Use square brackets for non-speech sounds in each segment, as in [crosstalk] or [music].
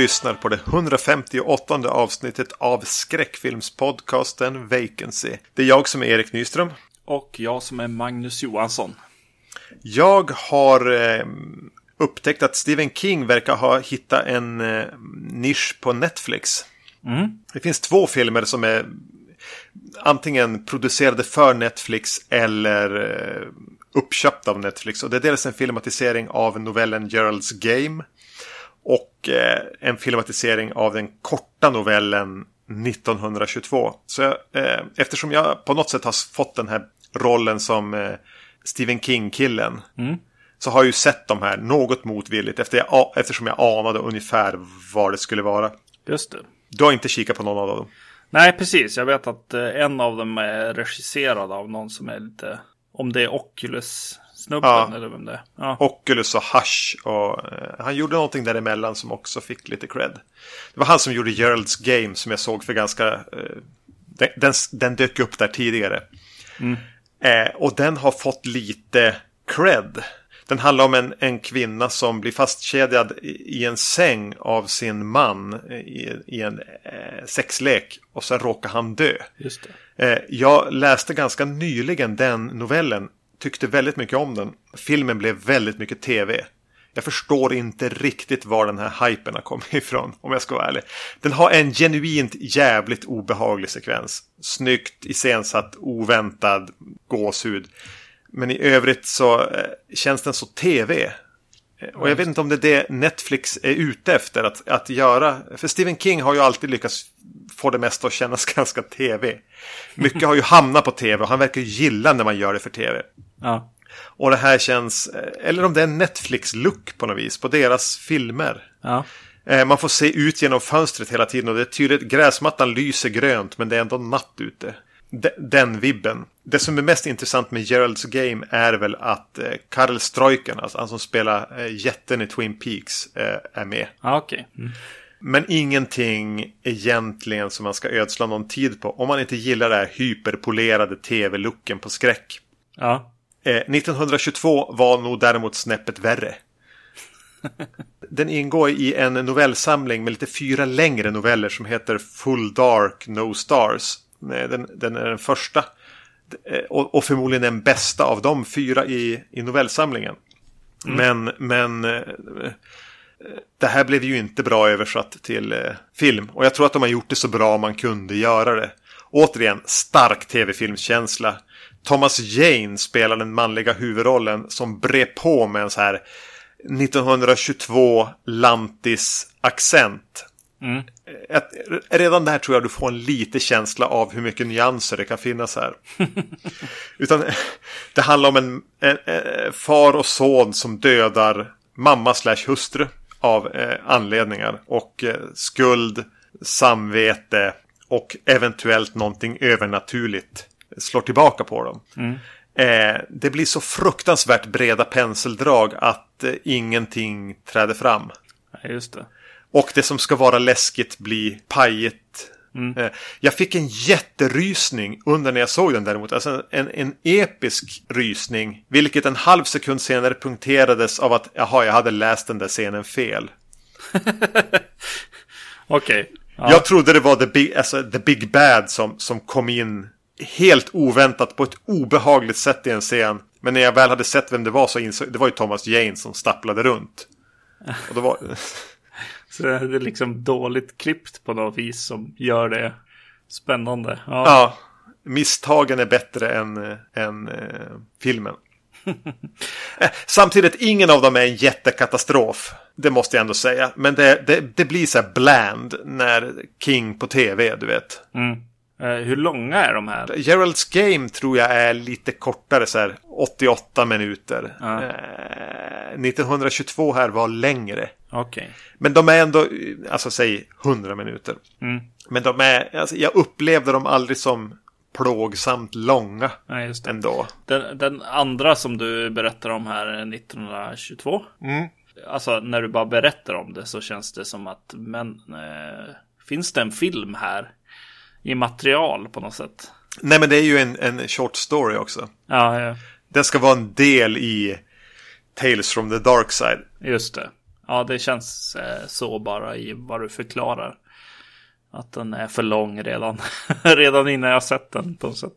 Lyssnar på det 158 avsnittet av skräckfilmspodcasten Vacancy. Det är jag som är Erik Nyström. Och jag som är Magnus Johansson. Jag har eh, upptäckt att Stephen King verkar ha hittat en eh, nisch på Netflix. Mm. Det finns två filmer som är antingen producerade för Netflix eller eh, uppköpta av Netflix. Och det är dels en filmatisering av novellen Gerald's Game. Och eh, en filmatisering av den korta novellen 1922. Så jag, eh, eftersom jag på något sätt har fått den här rollen som eh, Stephen King-killen. Mm. Så har jag ju sett de här något motvilligt efter jag, eftersom jag anade ungefär vad det skulle vara. Just det. Du har inte kikat på någon av dem? Nej, precis. Jag vet att eh, en av dem är regisserad av någon som är lite... Om det är Oculus-snubben Ja. eller vem det är. Ja. Oculus och Hush. Och, eh, han gjorde någonting däremellan som också fick lite cred. Det var han som gjorde Gerald's Game som jag såg för ganska... Eh, den, den, den dök upp där tidigare. Eh, och den har fått lite cred. Den handlar om en, en kvinna som blir fastkedjad i, i en säng av sin man eh, i, i en eh, sexlek. Och sen råkar han dö. Just det. Eh, jag läste ganska nyligen den novellen. Tyckte väldigt mycket om den. Filmen blev väldigt mycket tv. Jag förstår inte riktigt var den här hypen har kommit [laughs] ifrån, om jag ska vara ärlig. Den har en genuint jävligt obehaglig sekvens. Snyggt iscensatt, oväntad gåshud. Men i övrigt så eh, känns den så tv. Eh, Och jag vet inte om det är det Netflix är ute efter att, att göra. För Stephen King har ju alltid lyckats få det mesta att kännas [laughs] ganska tv. Mycket [laughs] har ju hamnat på tv och han verkar gilla när man gör det för tv. Ja. Och det här känns, eller om det är en Netflix-look på något vis, på deras filmer. Ja. Eh, Man får se ut genom fönstret hela tiden och det är tydligt, gräsmattan lyser grönt men det är ändå natt ute. De- Den vibben. Det som är mest intressant med Gerald's Game är väl att eh, Karl Streuken, alltså han som spelar eh, jätten i Twin Peaks, eh, är med. Ja, okej. Mm. Men ingenting egentligen som man ska ödsla någon tid på. Om man inte gillar det här hyperpolerade tv-looken på skräck. Ja. Eh, 1922 var nog däremot snäppet värre. [laughs] Den ingår i en novellsamling med lite fyra längre noveller som heter Full Dark No Stars. Nej, Den, den är den första eh, och, och förmodligen den bästa av de fyra i, i novellsamlingen. Men, men eh, det här blev ju inte bra översatt till eh, film. Och jag tror att de har gjort det så bra man kunde göra det. Återigen, stark tv-filmskänsla. Thomas Jane spelar den manliga huvudrollen som brer på med en så här 1922 lantis-accent. Mm. Att, redan där tror jag du får en lite känsla av hur mycket nyanser det kan finnas här. [laughs] Utan det handlar om en, en, en far och son som dödar mamma slash hustru av eh, anledningar. Och eh, skuld, samvete och eventuellt någonting övernaturligt slår tillbaka på dem. Eh, det blir så fruktansvärt breda penseldrag att eh, ingenting träder fram. Ja, just det. Och det som ska vara läskigt blir pajigt. Eh, Jag fick en jätterysning under när jag såg den däremot. Alltså en, en episk rysning. Vilket en halv sekund senare punkterades av att jaha, jag hade läst den där scenen fel. [laughs] Okej. Ja. Jag trodde det var the big, alltså, the big Bad som, som kom in helt oväntat på ett obehagligt sätt i en scen. Men när jag väl hade sett vem det var så insåg det var ju Thomas Jane som stapplade runt. Och då var... [laughs] Så det är liksom dåligt klippt på något vis som gör det spännande. Ja. Ja, misstagen är bättre än, än eh, filmen. [laughs] Eh, Samtidigt, ingen av dem är en jättekatastrof. Det måste jag ändå säga. Men det, det, det blir så här bland när King på tv, du vet. Mm. Eh, hur långa är de här? Gerald's Game tror jag är lite kortare, så här 88 minuter. Ja. Eh, 1922 här var längre. Okej. Men de är ändå, alltså säg 100 minuter. Mm. Men de är, alltså, jag upplevde dem aldrig som plågsamt långa Ja, ändå. Den, den andra som du berättar om här är 1922. Mm. Alltså när du bara berättar om det så känns det som att men eh, finns det en film här i material på något sätt? Nej men det är ju en, en short story också. Ja, ja Den ska vara en del i Tales from the Dark Side. just det. ja, det känns eh, så bara i vad du förklarar. Att den är för lång redan, [laughs] redan innan jag sett den på något sätt.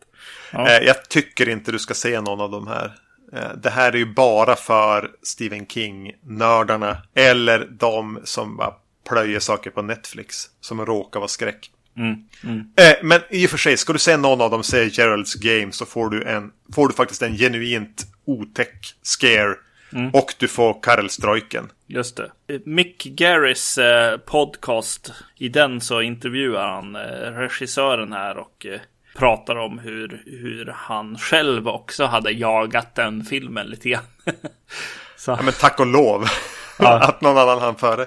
Ja. Eh, jag tycker inte du ska se någon av de här. Eh, det här är ju bara för Stephen King-nördarna. Eller de som bara plöjer saker på Netflix. Som råkar vara skräck. Mm, mm. Eh, men i och för sig, ska du se någon av dem säga Geralds Game så får du, en, får du faktiskt en genuint otäck scare. Mm. Och du får Karel Strojken. Just det. Mick Garris eh, podcast. I den så intervjuar han eh, regissören här och eh, pratar om hur, hur han själv också hade jagat den filmen lite grann. [laughs] ja, men tack och lov. Ja. [laughs] att någon annan hann före.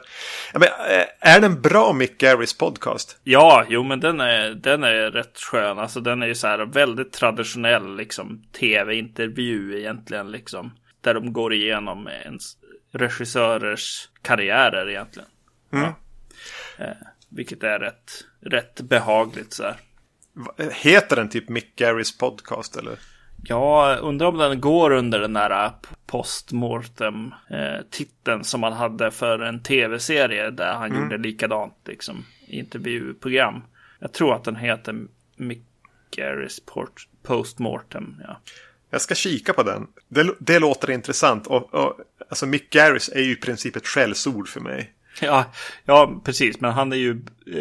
Men, eh, är den bra Mick Garris podcast? Ja, jo men den är, den är rätt skön. Alltså den är ju så här väldigt traditionell liksom tv-intervju egentligen liksom. Där de går igenom ens regissörers karriärer egentligen. Mm. Ja. Eh, vilket är rätt, rätt behagligt så här. Heter den typ Mick Garris podcast eller? Ja, undrar om den går under den där postmortem eh, titeln som man hade för en tv-serie där han mm. gjorde likadant liksom intervjuprogram. Jag tror att den heter Mick Garris Postmortem. Ja. Jag ska kika på den. Det, det låter intressant. Och, och, alltså Mick Garris är ju i princip ett skällsord för mig. Ja, ja, precis. Men han är ju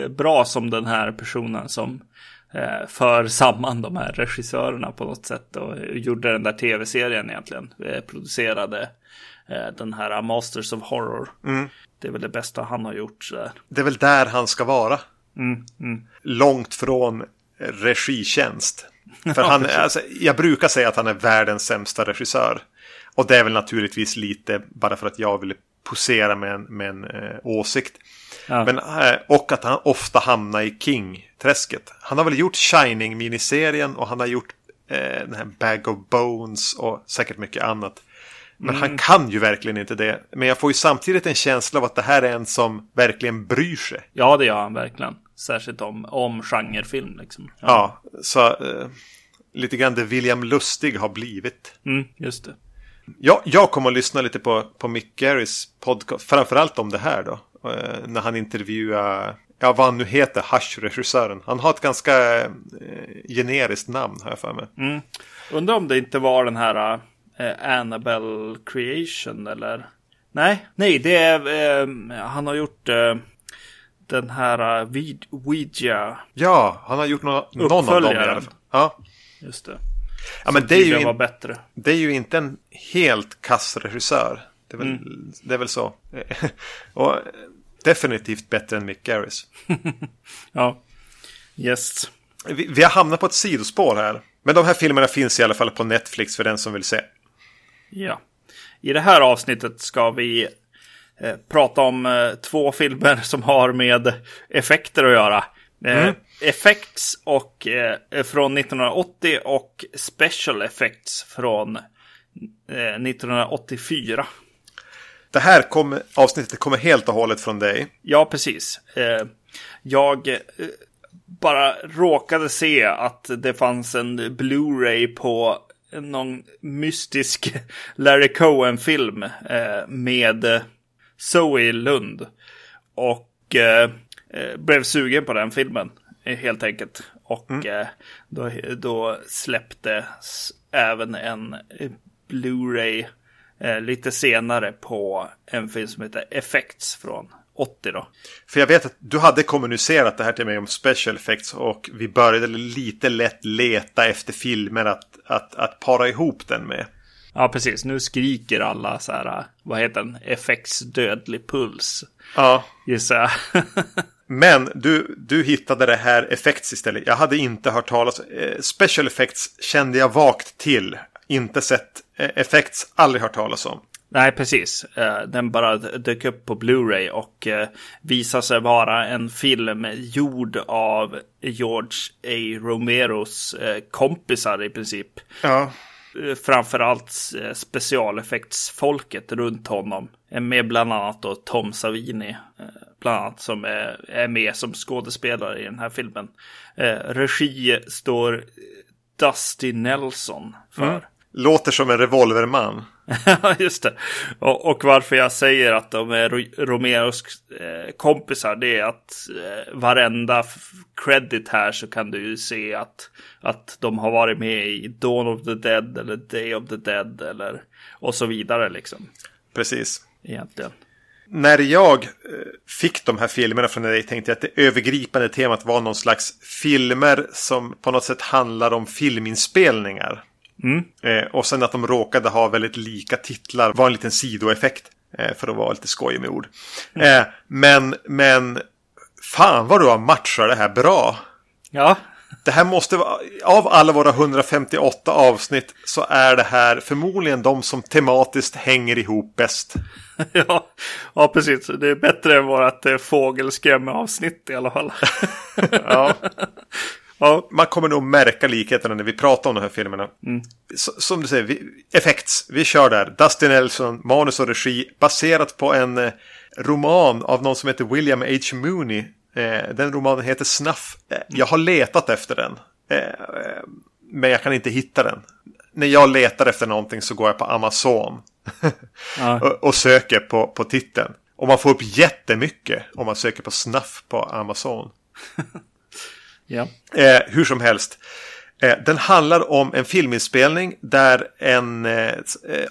bra som den här personen som för samman de här regissörerna på något sätt och gjorde den där tv-serien egentligen. Eh, producerade eh, den här Masters of Horror. Mm. Det är väl det bästa han har gjort. Det är väl där han ska vara. Mm, mm. Långt från regitjänst. [laughs] För han, alltså, jag brukar säga att han är världens sämsta regissör. Och det är väl naturligtvis lite bara för att jag vill posera med en, med en eh, åsikt. Ja. Men, eh, och att han ofta hamnar i King-träsket. Han har väl gjort Shining-miniserien och han har gjort eh, den här Bag of Bones och säkert mycket annat. Men mm. han kan ju verkligen inte det. Men jag får ju samtidigt en känsla av att det här är en som verkligen bryr sig. Ja, det gör han verkligen. Särskilt om, om genrefilm. Liksom. Ja. ja, så eh, lite grann det William Lustig har blivit. Mm, just det. Ja, jag kommer att lyssna lite på, på Mick Garris podcast. Framförallt om det här då. Eh, när han intervjuar, ja vad han nu heter, Hush-regissören. Han har ett ganska eh, generiskt namn har jag för mig. Mm. Undrar om det inte var den här eh, Annabelle Creation eller? Nej, nej, det är, eh, han har gjort eh, den här uh, Ouija. Ja, han har gjort no någon av dem i alla fall. Ja. Just det. Ja, men det är, ju in, bättre. det är ju inte en helt kass regissör. Det är väl, mm. det är väl så. [laughs] och definitivt bättre än Mick Garris. [laughs] ja, yes. Vi, vi, har hamnat på ett sidospår här. Men de här filmerna finns i alla fall på Netflix för den som vill se. Ja. I det här avsnittet ska vi eh, prata om eh, två filmer [laughs] som har med effekter att göra. Eh, mm. Effects och, eh, från 1980 och Special Effects från 1984. Eh, det här kom, avsnittet kommer helt och hållet från dig. Ja, precis. Eh, jag eh, bara råkade se att det fanns en Blu-ray på någon mystisk [laughs] Larry Cohen-film eh, med Zoe Lund. Och blev sugen på den filmen helt enkelt. Och mm. då, då släpptes även en Blu-ray eh, lite senare på en film som heter Effects från 80 då. För jag vet att du hade kommunicerat det här till mig om special effects och vi började lite lätt leta efter filmer att, att, att para ihop den med. Ja, precis. Nu skriker alla så här, vad heter den? Effects dödlig puls. Ja. Gissar jag. [laughs] Men du, du hittade det här Effects istället. Jag hade inte hört talas. Eh, special Effects kände jag vagt till. Inte sett Eh, Effects aldrig hört talas om. Nej, precis. Eh, den bara dök upp på Blu-ray och eh, visade sig vara en film gjord av George A. Romeros kompisar i princip. Ja. Eh, framförallt eh, specialeffektsfolket runt honom. Med bland annat då Tom Savini. Eh, bland annat som är med som skådespelare i den här filmen. Regi står Dusty Nelson för. Mm. Låter som en revolverman. [laughs] Ja, just det. Och, och, varför jag säger att de är Romeros eh, kompisar, det är att eh, varenda credit här så kan du ju se att, att de har varit med i Dawn of the Dead eller Day of the Dead eller och så vidare liksom. Precis. Egentligen. När jag eh, fick de här filmerna från dig tänkte jag att det övergripande temat var någon slags filmer som på något sätt handlar om filminspelningar. Mm. Eh, och sen att de råkade ha väldigt lika titlar var en liten sidoeffekt. Eh, för att vara lite skojig med ord. Mm. Eh, men, men fan vad du har matchat det här bra. Ja. Det här måste vara, av alla våra 158 avsnitt så är det här förmodligen de som tematiskt hänger ihop bäst. [laughs] ja, ja, precis. Det är bättre än vårt eh, fågelskrämme-avsnitt i alla fall. [laughs] ja. [laughs] Ja, man kommer nog märka likheterna när vi pratar om de här filmerna. Mm. Som du säger, vi, effekts. Vi kör där. Dustin Nelson, manus och regi. Baserat på en eh, roman av någon som heter William H. Mooney. Eh, den romanen heter Snuff. Eh, jag har letat efter den. Men jag kan inte hitta den. När jag letar efter någonting så går jag på Amazon. [laughs] ja. och, och, söker på, på titeln. Och man får upp jättemycket om man söker på Snuff på Amazon. [laughs] Ja. Eh, hur som helst. Eh, den handlar om en filminspelning där en, eh,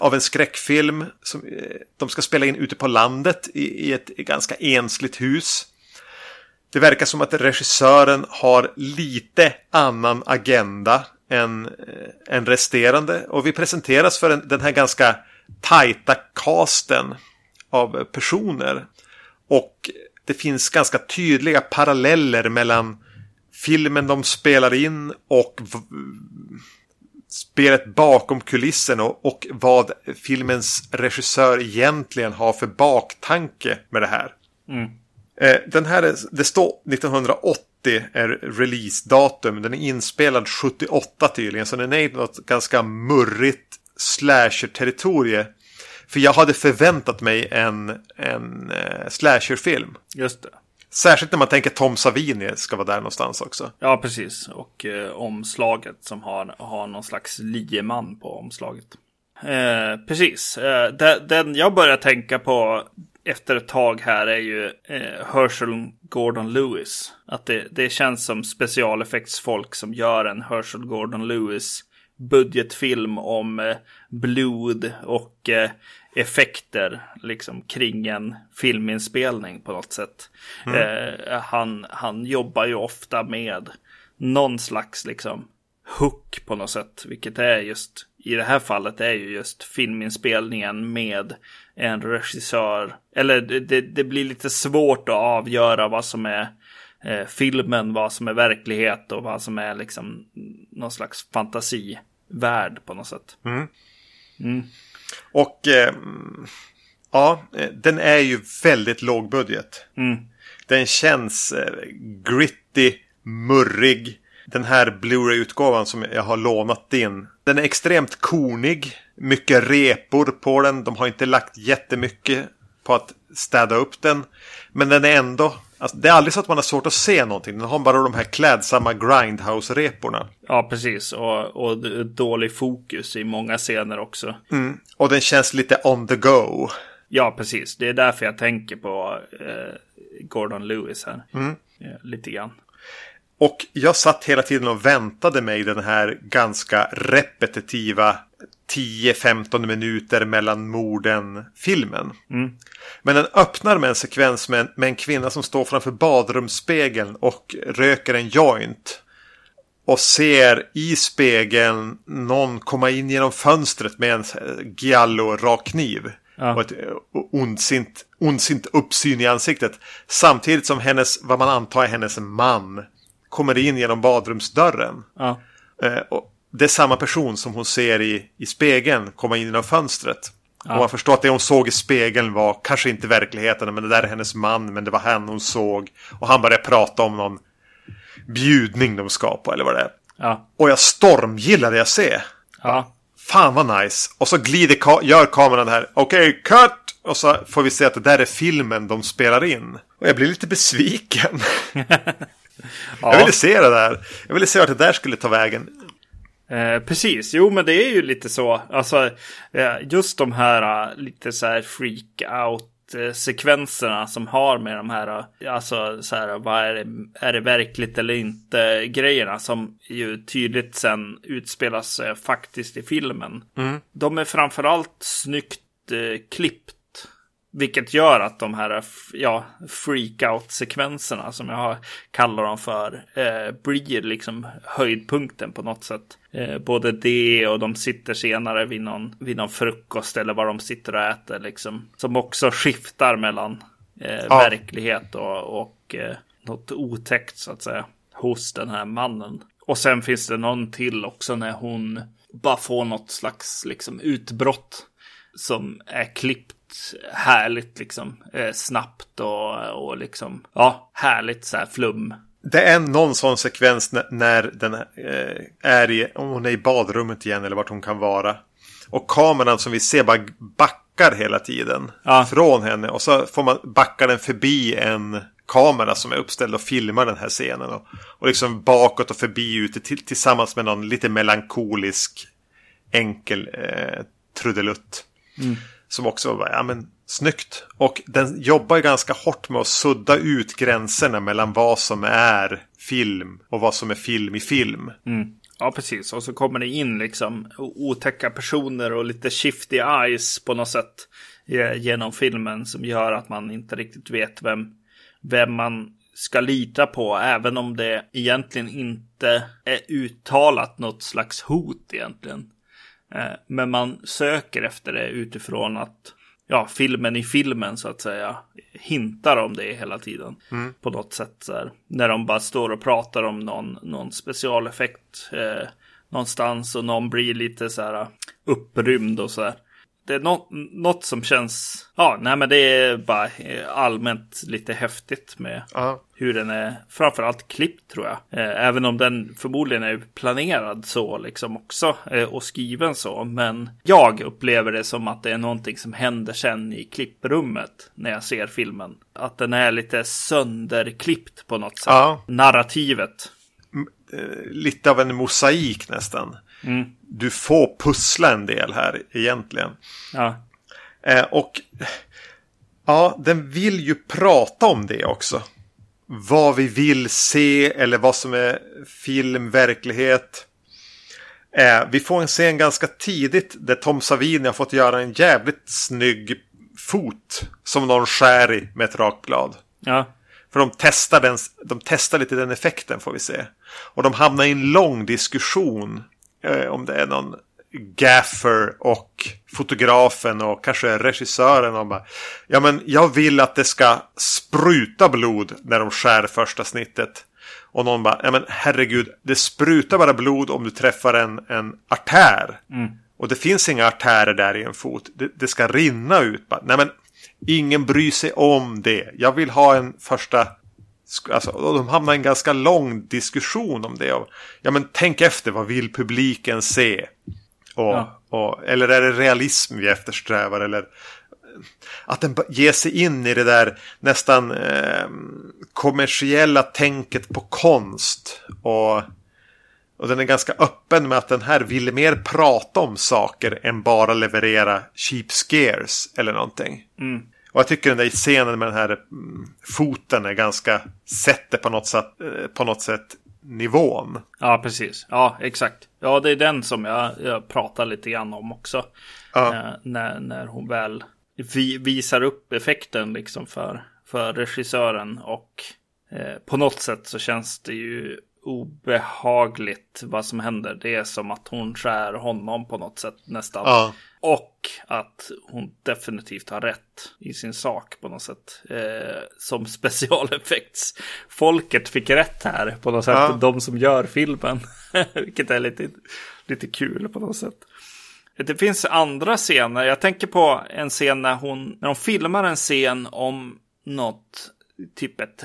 av en skräckfilm. Som, eh, de ska spela in ute på landet i, i ett ganska ensligt hus. Det verkar som att regissören har lite annan agenda än, eh, än resterande. Och vi presenteras för en, den här ganska tajta casten av personer. Och det finns ganska tydliga paralleller mellan filmen de spelar in och spelet bakom kulissen och, och vad filmens regissör egentligen har för baktanke med det här. Mm. Eh, den här, är, det står 1980 är releasedatum. Den är inspelad 78 tydligen. Så den är något ganska murrigt slasher-territorie. För jag hade förväntat mig en, en uh, slasherfilm. Just det. Särskilt när man tänker Tom Savini ska vara där någonstans också. Ja, precis. Och eh, omslaget som har, har någon slags lieman på omslaget. Eh, precis. Eh, den, den jag börjar tänka på efter ett tag här är ju eh, Herschel Gordon Lewis. Att det, det känns som specialeffektsfolk som gör en Herschel Gordon Lewis budgetfilm om eh, blod och eh, effekter liksom kring en filminspelning på något sätt. Mm. Eh, han, han jobbar ju ofta med någon slags liksom hook på något sätt, vilket är just i det här fallet är ju just filminspelningen med en regissör. Eller det, det blir lite svårt att avgöra vad som är eh, filmen, vad som är verklighet och vad som är liksom någon slags fantasivärld på något sätt. Mm. Mm. Och eh, ja, den är ju väldigt låg budget. Mm. Den känns eh, gritty, murrig. Den här Blu-ray-utgåvan som jag har lånat in. Den är extremt konig. Mycket repor på den. De har inte lagt jättemycket på att städa upp den. Men den är ändå Alltså, det är aldrig så att man har svårt att se någonting. Den har bara de här klädsamma grindhouse-reporna. Ja, precis. Och, och dålig fokus i många scener också. Mm. Och den känns lite on the go. Ja, precis. Det är därför jag tänker på eh, Gordon Lewis här. Mm. Ja, lite grann. Och jag satt hela tiden och väntade mig den här ganska repetitiva 10-15 minuter mellan morden-filmen. Mm. Men den öppnar med en sekvens med en, med en kvinna som står framför badrumsspegeln och röker en joint. Och ser i spegeln någon komma in genom fönstret med en giallo-rak kniv. Ja. Och ett ondsint, ondsint uppsyn i ansiktet. Samtidigt som hennes, vad man antar är hennes man, kommer in genom badrumsdörren. Ja. Eh, och det är samma person som hon ser i, i spegeln komma in genom fönstret. Ja. Och man förstår att det hon såg i spegeln var kanske inte verkligheten, men det där är hennes man, men det var han hon såg. Och han började prata om någon bjudning de ska på, eller vad det är. Ja. Och jag stormgillar det jag ser. Ja. Fan vad nice. Och så glider ka gör kameran här. Okej, okay, cut! Och så får vi se att det där är filmen de spelar in. Och jag blir lite besviken. ja. [laughs] Jag ville se det där. Jag ville se vart det där skulle ta vägen. Eh, precis, jo men det är ju lite så. Alltså eh, just de här uh, lite så här freak out sekvenserna som har med de här, alltså så här, vad är det, är det verkligt eller inte grejerna som ju tydligt sen utspelas eh, faktiskt i filmen. Mm. De är framförallt snyggt eh, klippt vilket gör att de här ja, freak-out-sekvenserna som jag kallar dem för eh, blir liksom höjdpunkten på något sätt. Eh, både det och de sitter senare vid någon, vid någon frukost eller vad de sitter och äter liksom. Som också skiftar mellan eh, ja. verklighet och, och eh, något otäckt så att säga hos den här mannen. Och sen finns det någon till också när hon bara får något slags liksom utbrott som är klippt härligt liksom. Eh, snabbt och, och liksom, ja, härligt så här flum. Det är någon sån sekvens när, när den eh, är i, om hon är i badrummet igen eller vart hon kan vara. Och kameran som vi ser bara backar hela tiden ja. från henne. Och så får man backa den förbi en kamera som är uppställd och filmar den här scenen. Och, och liksom bakåt och förbi ute till, tillsammans med någon lite melankolisk enkel eh, trudelutt. Mm. Som också var, ja men snyggt. Och den jobbar ju ganska hårt med att sudda ut gränserna mellan vad som är film och vad som är film i film. Mm. Ja, precis. Och så kommer det in liksom otäcka personer och lite shifty eyes på något sätt eh, genom filmen som gör att man inte riktigt vet vem, vem man ska lita på, även om det egentligen inte är uttalat något slags hot egentligen. Eh, men man söker efter det utifrån att ja, filmen i filmen så att säga hintar om det hela tiden. Mm. På något sätt så här. När de bara står och pratar om någon, någon specialeffekt eh, någonstans och någon blir lite så här upprymd och så här det är något, något som känns, ja, nej men det är bara allmänt lite häftigt med uh. hur den är framförallt klippt tror jag. Eh, även om den förmodligen är planerad så liksom också eh, och skriven så. Men jag upplever det som att det är någonting som händer sen i klipprummet när jag ser filmen. Att den är lite sönderklippt på något sätt. Uh. Narrativet. Eh, lite av en mosaik nästan. Mm. Du får pussla en del här egentligen. Ja. Eh, och ja, den vill ju prata om det också. Vad vi vill se eller vad som är film, verklighet. Eh, vi får en scen ganska tidigt där Tom Savini har fått göra en jävligt snygg fot som någon skär i med ett rakblad. Ja. För de testar, den, de testar lite den effekten får vi se. Och de hamnar i en lång diskussion om det är någon gaffer och fotografen och kanske regissören. Och bara, ja, men jag vill att det ska spruta blod när de skär första snittet. Och någon bara, ja men herregud, det sprutar bara blod om du träffar en, en artär. Mm. Och det finns inga artärer där i en fot. Det, det ska rinna ut. Bara, nej men, ingen bryr sig om det. Jag vill ha en första Alltså, de hamnar i en ganska lång diskussion om det. Ja, men tänk efter, vad vill publiken se? Och, ja. och, eller är det realism vi eftersträvar? Eller att den ger sig in i det där nästan eh, kommersiella tänket på konst. Och, och den är ganska öppen med att den här ville mer prata om saker än bara leverera cheap scares eller någonting. Mm. Och jag tycker den där scenen med den här mm, foten är ganska sätter på något sätt, eh, på något sätt nivån. Ja, precis. Ja, exakt. Ja, det är den som jag, jag pratar lite grann om också. Ja. Eh, när, när hon väl vi, visar upp effekten liksom för, för regissören. Och eh, på något sätt så känns det ju obehagligt vad som händer. Det är som att hon skär honom på något sätt nästan. Ja. Och att hon definitivt har rätt i sin sak på något sätt. Eh, som [laughs] specialeffekts. Folket fick rätt här på något sätt. Ja. De som gör filmen. [laughs] Vilket är lite, lite kul på något sätt. Det finns andra scener. Jag tänker på en scen när hon, när hon filmar en scen om något typ ett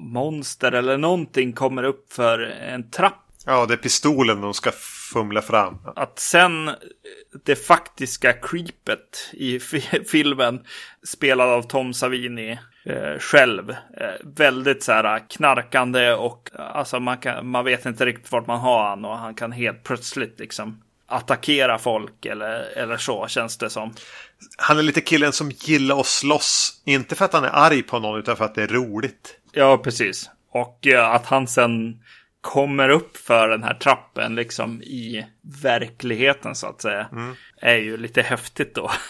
monster eller någonting kommer upp för en trapp Ja, det är pistolen de ska fumla fram. Att sen det faktiska creepet i [laughs] filmen spelad av Tom Savini eh, själv. Eh, väldigt så här knarkande och alltså man, kan, man vet inte riktigt vart man har han och han kan helt plötsligt liksom attackera folk eller, eller så känns det som. Han är lite killen som gillar att slåss. Inte för att han är arg på någon utan för att det är roligt. Ja, precis. Och eh, att han sen kommer upp för den här trappen liksom i verkligheten så att säga. Mm. Är ju lite häftigt då. [laughs]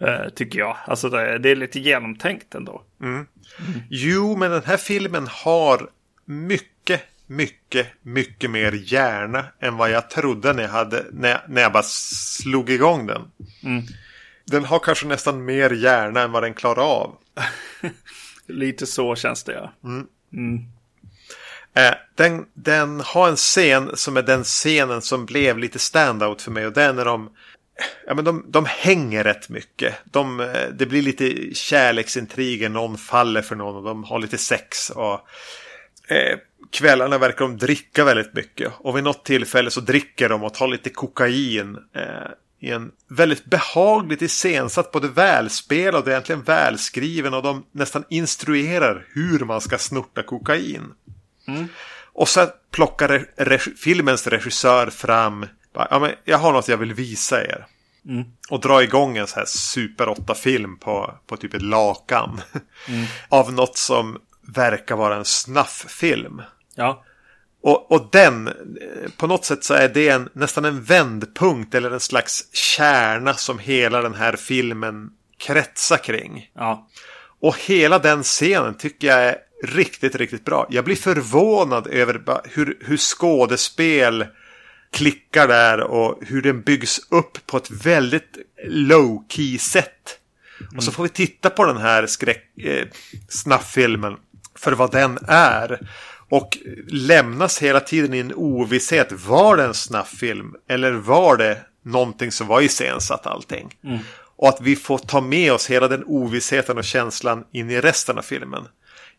Eh, tycker jag. Alltså det, är lite genomtänkt ändå. Mm. Mm. Jo, men den här filmen har mycket, mycket, mycket mer hjärna än vad jag trodde när jag, hade, när, när jag bara slog igång den. Mm. Den har kanske nästan mer hjärna än vad den klarar av. [laughs] lite så känns det ja. Eh, den, den har en scen som är den scenen som blev lite standout för mig och det är när de Ja, men de, de hänger rätt mycket. De, eh, det blir lite kärleksintriger, någon faller för någon och de har lite sex. Och, eh, kvällarna verkar de dricka väldigt mycket. Och vid något tillfälle så dricker de och tar lite kokain. Eh, I en väldigt behagligt iscensatt, både välspelad och egentligen välskriven. Och de nästan instruerar hur man ska snorta kokain. Mm. Och så plockar reg filmens regissör fram Ja, men jag har något jag vill visa er. Mm. Och dra igång en så här super 8-film på, på typ ett lakan. Mm. [laughs] Av något som verkar vara en snafffilm. Ja. Och, och den, på något sätt så är det en, nästan en vändpunkt eller en slags kärna som hela den här filmen kretsar kring. Ja. Och hela den scenen tycker jag är riktigt, riktigt bra. Jag blir förvånad över hur, hur skådespel klickar där och hur den byggs upp på ett väldigt low key sätt. Mm. Och så får vi titta på den här skräck, eh, snafffilmen för vad den är. Och lämnas hela tiden i en ovisshet. Var det en snafffilm? Eller var det någonting som var iscensatt allting? Mm. Och att vi får ta med oss hela den ovissheten och känslan in i resten av filmen.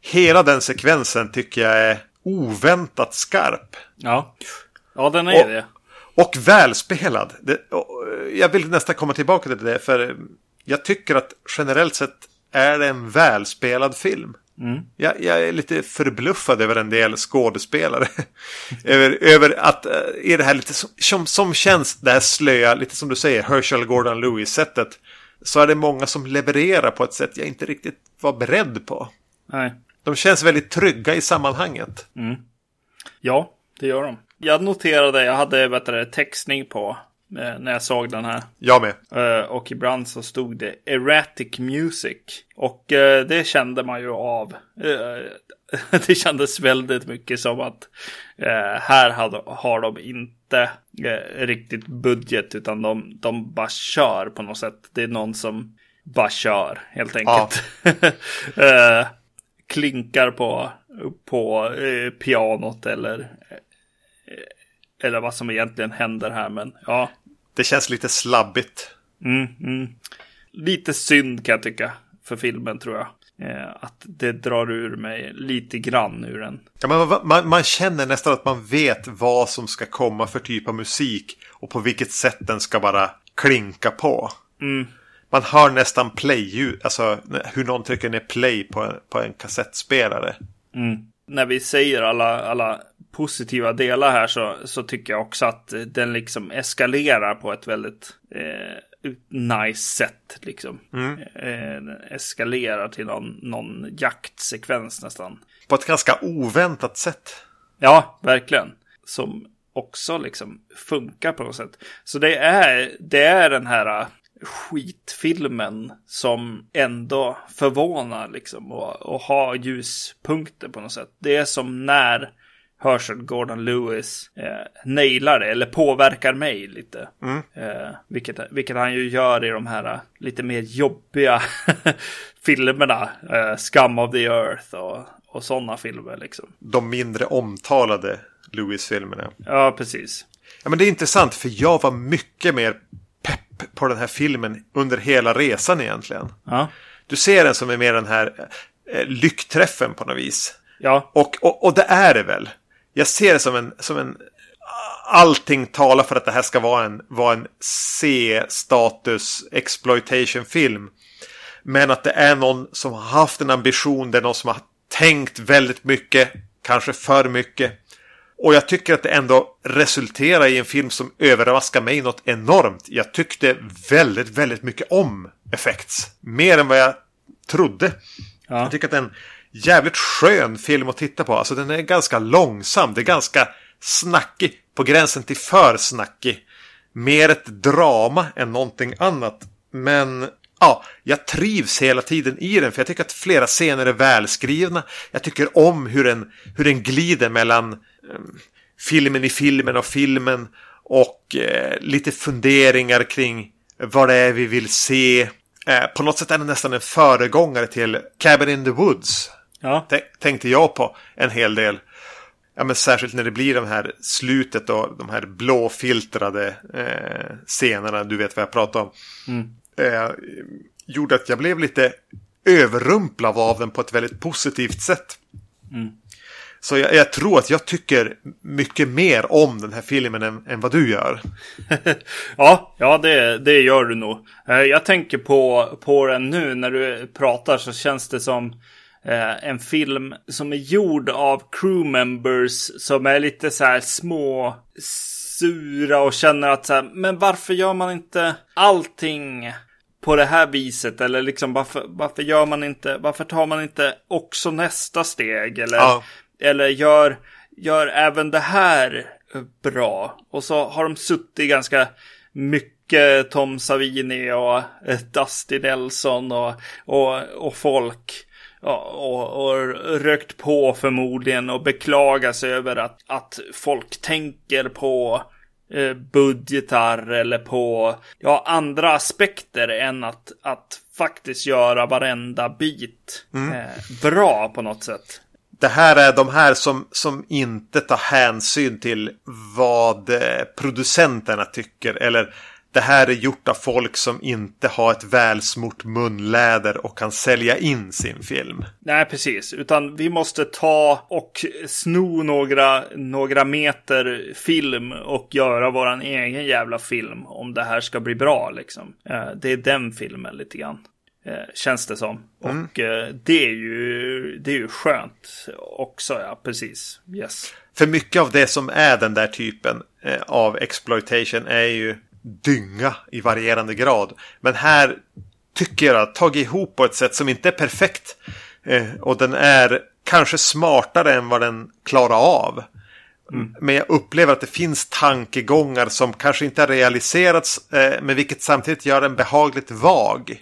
Hela den sekvensen tycker jag är oväntat skarp. Ja. Ja, den är och, det. Och välspelad. Det, och jag vill nästan komma tillbaka till det. För jag tycker att generellt sett är det en välspelad film. Mm. Jag, jag, är lite förbluffad över en del skådespelare. [laughs] över, över att uh, är det här lite som, som, som känns det här slöa, lite som du säger, Herschel Gordon Lewis-sättet. Så är det många som levererar på ett sätt jag inte riktigt var beredd på. Nej. De känns väldigt trygga i sammanhanget. Mm. Ja, det gör de jag noterade, jag hade du, textning på eh, när jag såg den här. Jag med. Eh, och ibland så stod det erratic music. Och eh, det kände man ju av. [laughs] det kändes väldigt mycket som att här har de inte riktigt budget utan de, de bara kör på något sätt. Det är någon som bara kör helt enkelt. Ja. [laughs] klinkar på, på pianot eller eller vad som egentligen händer här, men ja. Det känns lite slabbigt. Mm, mm. Lite synd kan jag tycka för filmen tror jag. Eh, att det drar ur mig lite grann ur den. Ja, man, man, man, känner nästan att man vet vad som ska komma för typ av musik och på vilket sätt den ska bara klinka på. Mm. Man hör nästan play, alltså hur någon trycker ner play på en, på en kassettspelare. Mm. När vi säger alla, alla positiva delar här så, så tycker jag också att den liksom eskalerar på ett väldigt eh, nice sätt. Liksom. Mm. Eh, eskalerar till någon, någon jaktsekvens nästan. På ett ganska oväntat sätt. Ja, verkligen. Som också liksom funkar på något sätt. Så det är, det är den här skitfilmen som ändå förvånar liksom och, och har ljuspunkter på något sätt. Det är som när Herschel Gordon Lewis eh, nailar det eller påverkar mig lite. Mm. Eh, vilket, vilket han ju gör i de här eh, lite mer jobbiga [laughs] filmerna. Eh, Scum of the Earth och, och sådana filmer liksom. De mindre omtalade Lewis-filmerna. Ja, precis. Ja, men det är intressant för jag var mycket mer på den här filmen under hela resan egentligen. Ja. Du ser den som är mer den här eh, lyckträffen på något vis. Ja. Och, och, och det är det väl. jag ser det som en, som en allting talar för att det här ska vara en, vara en C-status exploitation-film. Men att det är någon som har haft en ambition, det är någon som har tänkt väldigt mycket, kanske för mycket. Och jag tycker att det ändå resulterar i en film som överraskar mig något enormt. Jag tyckte väldigt, väldigt mycket om Effects. Mer än vad jag trodde. Ja. Jag tycker att det är en jävligt skön film att titta på. Alltså den är ganska långsam. Det är ganska snackig. På gränsen till för snackig. Mer ett drama än någonting annat. Men ja, jag trivs hela tiden i den. För jag tycker att flera scener är välskrivna. Jag tycker om hur den, hur den glider mellan um, filmen i filmen och filmen. Och eh, lite funderingar kring vad det är vi vill se. Eh, på något sätt är den nästan en föregångare till Cabin in the Woods. Ja. Tänkte jag på en hel del. Ja, men särskilt när det blir de här slutet och de här blåfiltrade eh, scenerna. Du vet vad jag pratar om. Mm. Eh, gjorde att jag blev lite överrumplad av den på ett väldigt positivt sätt. Mm. Så jag, jag, tror att jag tycker mycket mer om den här filmen än, än vad du gör. [laughs] ja, ja det, det gör du nog. Eh, jag tänker på, på den nu när du pratar så känns det som eh, en film som är gjord av crewmembers som är lite så här små sura och känner att så här, men varför gör man inte allting på det här viset? Eller liksom varför, varför gör man inte, varför tar man inte också nästa steg? Eller, ja. eller gör, gör även det här bra? Och så har de suttit ganska mycket Tom Savini och Dusty Nelson och, och, och folk och, och rökt på förmodligen och beklagar sig över att, att folk tänker på eh, budgetar eller på ja, andra aspekter än att, att faktiskt göra varenda bit mm. eh, bra på något sätt. Det här är de här som, som inte tar hänsyn till vad eh, producenterna tycker eller det här är gjort av folk som inte har ett välsmort munläder och kan sälja in sin film. Nej, precis. Utan vi måste ta och sno några, några meter film och göra våran egen jävla film om det här ska bli bra liksom. Eh, det är den filmen lite grann. Eh, känns det som. Mm. Och eh, det är ju det är ju skönt också, ja, precis. Yes. För mycket av det som är den där typen av exploitation är ju dynga i varierande grad. Men här tycker jag att tagit ihop på ett sätt som inte är perfekt. Eh, och den är kanske smartare än vad den klarar av. Mm. Men jag upplever att det finns tankegångar som kanske inte har realiserats. Eh, men vilket samtidigt gör den behagligt vag.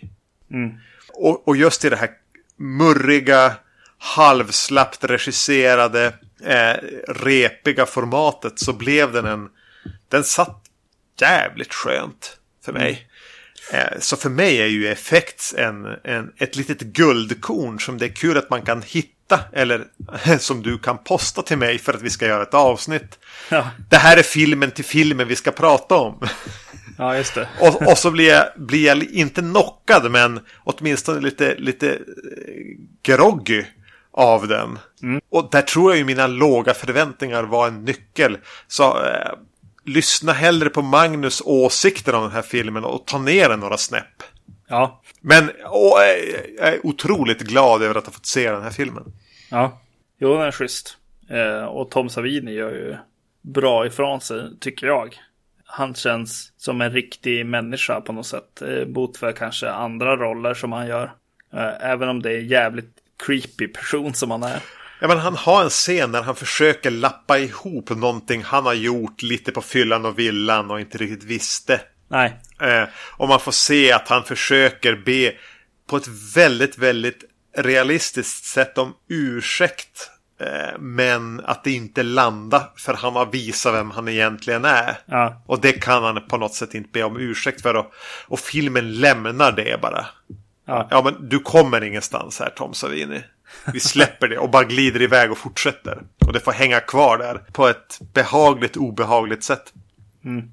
Mm. Och, och, just i det här murriga, halvslappt regisserade, eh, repiga formatet så blev den en... Den satt jävligt skönt för mig. Mm. Så för mig är ju Effects en, en, ett litet guldkorn som det är kul att man kan hitta. Eller [laughs] som du kan posta till mig för att vi ska göra ett avsnitt. Ja. Det här är filmen till filmen vi ska prata om. [laughs] Ja, just det. [laughs] och, och så blir jag, blir jag inte knockad men åtminstone lite, lite eh, groggy av den. Mm. Och där tror jag ju mina låga förväntningar var en nyckel. Så eh, lyssna hellre på Magnus åsikter om den här filmen och ta ner den några snäpp. Ja. Men åh, jag är otroligt glad över att ha fått se den här filmen. Ja, jo den är schysst. Eh, och Tom Savini gör ju bra ifrån sig, tycker jag. Han känns som en riktig människa på något sätt. Eh, bot för kanske andra roller som han gör. Eh, även om det är jävligt creepy person som han är. Ja, men han har en scen där han försöker lappa ihop någonting han har gjort lite på fyllan och villan och inte riktigt visste. Nej. Eh, och man får se att han försöker be på ett väldigt, väldigt realistiskt sätt om ursäkt. Eh, men att det inte landar för han har visat vem han egentligen är. Ja. Och det kan han på något sätt inte be om ursäkt för. Och, och filmen lämnar det bara. Ja. ja, men du kommer ingenstans här Tom Savini. Vi släpper det och bara glider iväg och fortsätter. Och det får hänga kvar där på ett behagligt obehagligt sätt. Mm.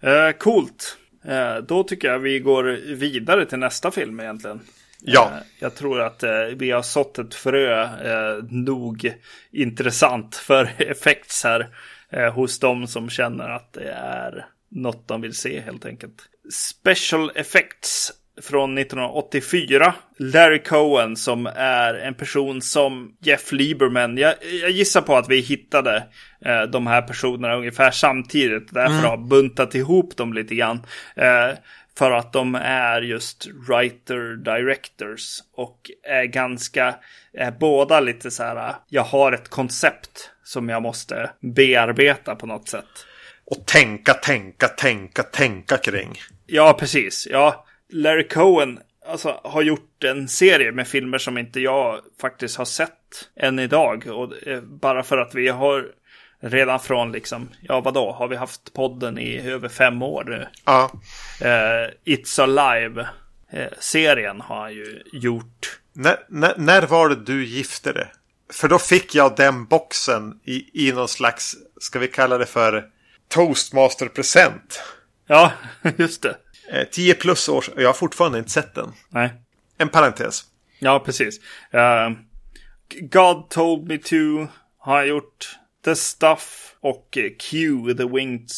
Eh, coolt. Eh, då tycker jag vi går vidare till nästa film egentligen. Ja. Eh, Jag tror att eh, vi har sått ett frö eh, nog intressant för [laughs] effekts här hos de som känner att det är något de vill se helt enkelt. Special effects från 1984. Larry Cohen som är en person som Jeff Lieberman. Jag, jag gissar på att vi hittade eh, de här personerna ungefär samtidigt. Därför har jag buntat ihop dem lite grann. Eh, för att de är just writer directors och är ganska, är båda lite så här, jag har ett koncept som jag måste bearbeta på något sätt. Och tänka, tänka, tänka, tänka kring. Ja, precis. Ja, Larry Cohen alltså, har gjort en serie med filmer som inte jag faktiskt har sett än idag. Och eh, bara för att vi har redan från liksom, ja vadå, har vi haft podden i över fem år nu? Ja. Eh, It's Alive eh, har han ju gjort. När, när, när var det du gifte dig? För då fick jag den boxen i, i någon slags, ska vi kalla det för toastmaster-present. Ja, [laughs] just det. Eh, 10 plus år, jag har fortfarande inte sett den. Nej. En parentes. Ja, precis. Eh, God told me to har jag gjort. The Stuff och eh, Q, The Winged,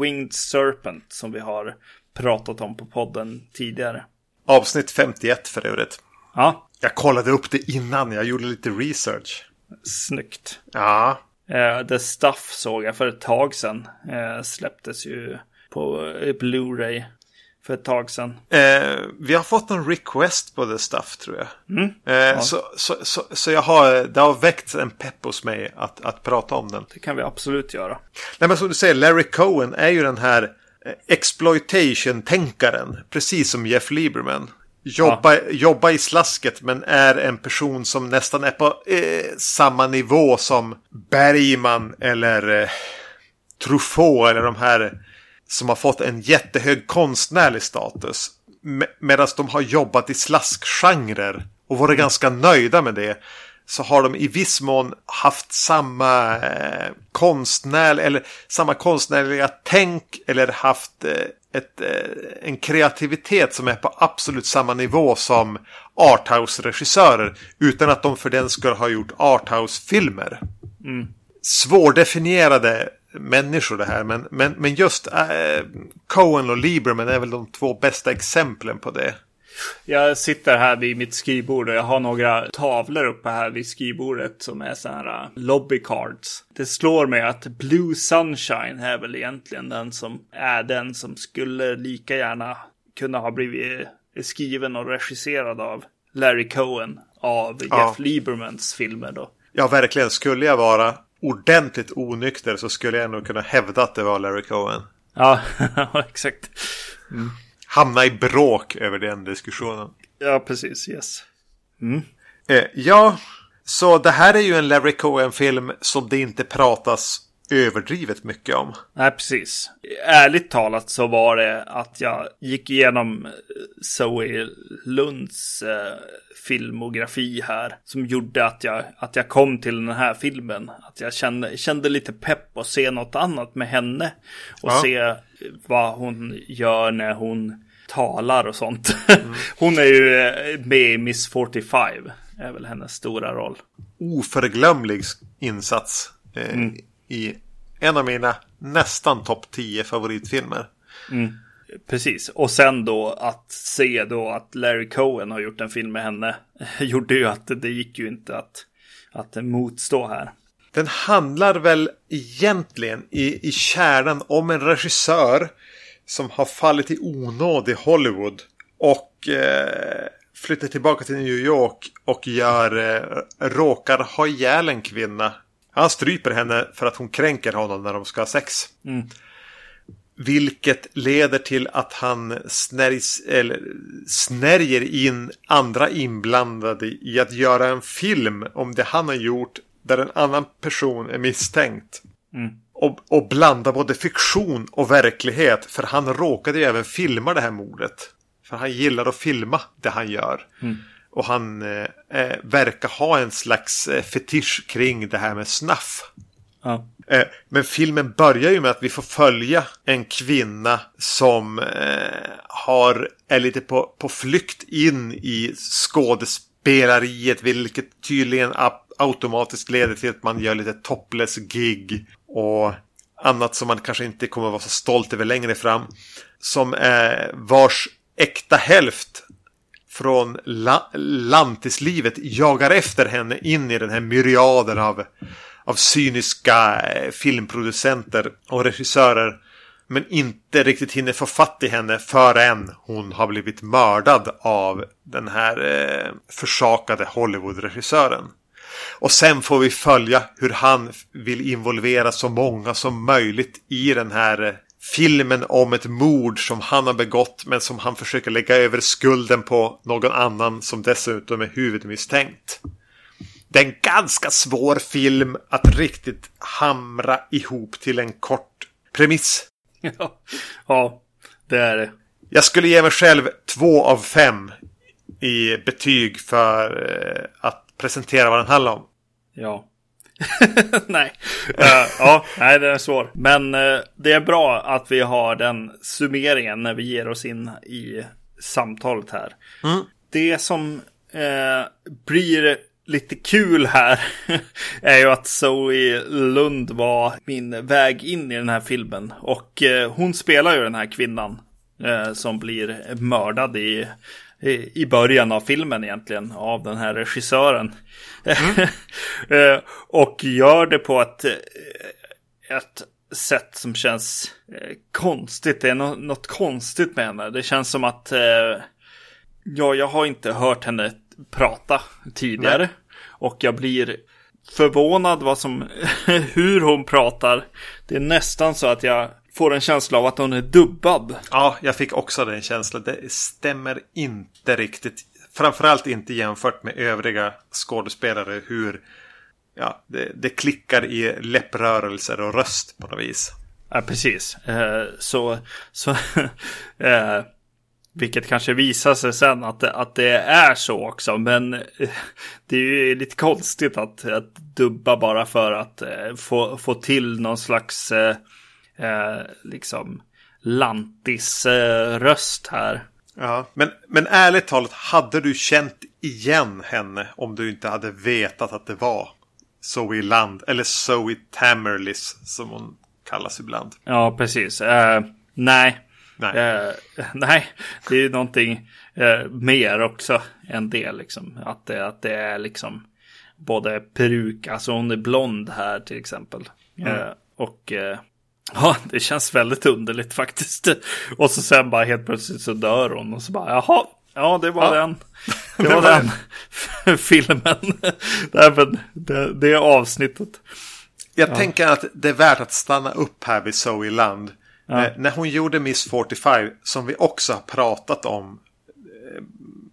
Winged Serpent som vi har pratat om på podden tidigare. Avsnitt 51 för övrigt. Ja, Jag kollade upp det innan, jag gjorde lite research. snyggt. Ja, Eh, The Stuff såg jag för ett tag sedan. Eh, släpptes ju på eh, Blu-ray för ett tag sedan. Eh, vi har fått en request på The Stuff tror jag. Mm. Eh, så, så, så, så jag har, det har väckt en pepp hos mig att, att prata om den. Det kan vi absolut göra. Nej men som du säger, Larry Cohen är ju den här eh, exploitation-tänkaren. Precis som Jeff Lieberman. Jobba, jobba i slasket men är en person som nästan är på eh, samma nivå som Bergman eller eh, Truffaut eller de här som har fått en jättehög konstnärlig status. Me- Medan de har jobbat i slaskgenrer och varit ganska nöjda med det. Så har de i viss mån haft samma eh, konstnär eller samma konstnärliga tänk eller haft eh, ett, eh, en kreativitet som är på absolut samma nivå som arthouse-regissörer. Utan att de för den skulle ha gjort arthouse-filmer. Svårdefinierade människor det här. Men, men, men just eh, Cohen och Lieberman är väl de två bästa exemplen på det. Jag sitter här vid mitt skrivbord och jag har några tavlor uppe här vid skrivbordet som är så här uh, lobby cards. Det slår mig att Blue Sunshine är väl egentligen den som är den som skulle lika gärna kunna ha blivit skriven och regisserad av Larry Cohen av Ja. Jeff Liebermans filmer då. Ja, verkligen. Skulle jag vara ordentligt onykter så skulle jag nog kunna hävda att det var Larry Cohen. Ja, [laughs] exakt. Hamna i bråk över den diskussionen. Ja, precis. Yes. Eh, ja, så det här är ju en Larry Cohen-film som det inte pratas överdrivet mycket om. Nej, precis. Ärligt talat så var det att jag gick igenom eh, Zoe Lunds eh, filmografi här. Som gjorde att jag, att jag kom till den här filmen. Att jag kände, kände lite pepp att se något annat med henne. Och Ja. se eh, vad hon gör när hon talar och sånt. [laughs] hon är ju med i Miss 45. Är väl hennes stora roll. Oförglömlig insats eh, i en av mina nästan topp 10 favoritfilmer. Precis, och sen då att se då att Larry Cohen har gjort en film med henne [laughs] gjorde ju att det gick ju inte att, att motstå här. Den handlar väl egentligen i, i kärnan om en regissör som har fallit i onåd i Hollywood och eh, flyttar tillbaka till New York och gör, eh, råkar ha ihjäl en kvinna. Han stryper henne för att hon kränker honom när de ska ha sex. Vilket leder till att han snärjs, eller, snärjer in andra inblandade i att göra en film om det han har gjort där en annan person är misstänkt. Och, och blanda både fiktion och verklighet. För han råkade ju även filma det här mordet. För han gillar att filma det han gör. Och han eh, eh, verkar ha en slags eh, fetisch kring det här med snaff. Ja. Eh, Men filmen börjar ju med att vi får följa en kvinna som eh, har, är lite på, på flykt in i skådespelariet. Vilket tydligen automatiskt leder till att man gör lite topless gig. Och annat som man kanske inte kommer vara så stolt över längre fram. Som är vars äkta hälft från la- lantislivet jagar efter henne in i den här myriaden av, av cyniska eh, filmproducenter och regissörer. Men inte riktigt hinner få fatt i henne förrän hon har blivit mördad av den här eh, försakade Hollywood-regissören. Och sen får vi följa hur han vill involvera så många som möjligt i den här eh, filmen om ett mord som han har begått men som han försöker lägga över skulden på någon annan som dessutom är huvudmisstänkt. Det är en ganska svår film att riktigt hamra ihop till en kort premiss. [laughs] Ja. ja, det är det. Jag skulle ge mig själv två av fem i betyg för eh, att presentera vad den handlar om. Ja. [laughs] nej. Eh, ja, nej, den är svår. Men eh, det är bra att vi har den summeringen när vi ger oss in i samtalet här. Det som eh, blir lite kul här [laughs] är ju att Zoe Lund var min väg in i den här filmen. Och hon spelar ju den här kvinnan som blir mördad i, i, början av filmen egentligen av den här regissören. [laughs] Eh, och gör det på ett, eh, ett sätt som känns eh, konstigt. Det är något konstigt med henne. Det känns som att ja, jag har inte hört henne prata tidigare. Nej. Och jag blir förvånad vad som, [laughs] hur hon pratar. Det är nästan så att jag får en känsla av att hon är dubbad. Ja, jag fick också den känslan. Det stämmer inte riktigt. Framförallt inte jämfört med övriga skådespelare. Hur ja, det, det klickar i läpprörelser och röst på något vis. Ja, precis. Eh, så, så [laughs] eh, vilket kanske visar sig sen att, det- att det är så också. Men eh, det är ju lite konstigt att, att dubba bara för att eh, få, få till någon slags eh, eh, liksom lantis-röst här. Ja, men, men ärligt talat, hade du känt igen henne om du inte hade vetat att det var Zoe Land, eller Zoe Tamerlis som hon kallas ibland. Ja, precis. Eh, nej. Nej. Eh, [laughs] nej, det är ju någonting eh, mer också än det liksom. Att det, att det är liksom både peruk, alltså hon är blond här till exempel. Eh, och eh, ja, det känns väldigt underligt faktiskt. Och så sen bara helt plötsligt så dör hon och så bara jaha, ja det var Ja. den. [laughs] Det Det var den [laughs] filmen. Även det, det avsnittet. Jag tänker att det är värt att stanna upp här vid Zoe Land. Eh, när hon gjorde Miss 45, som vi också har pratat om eh,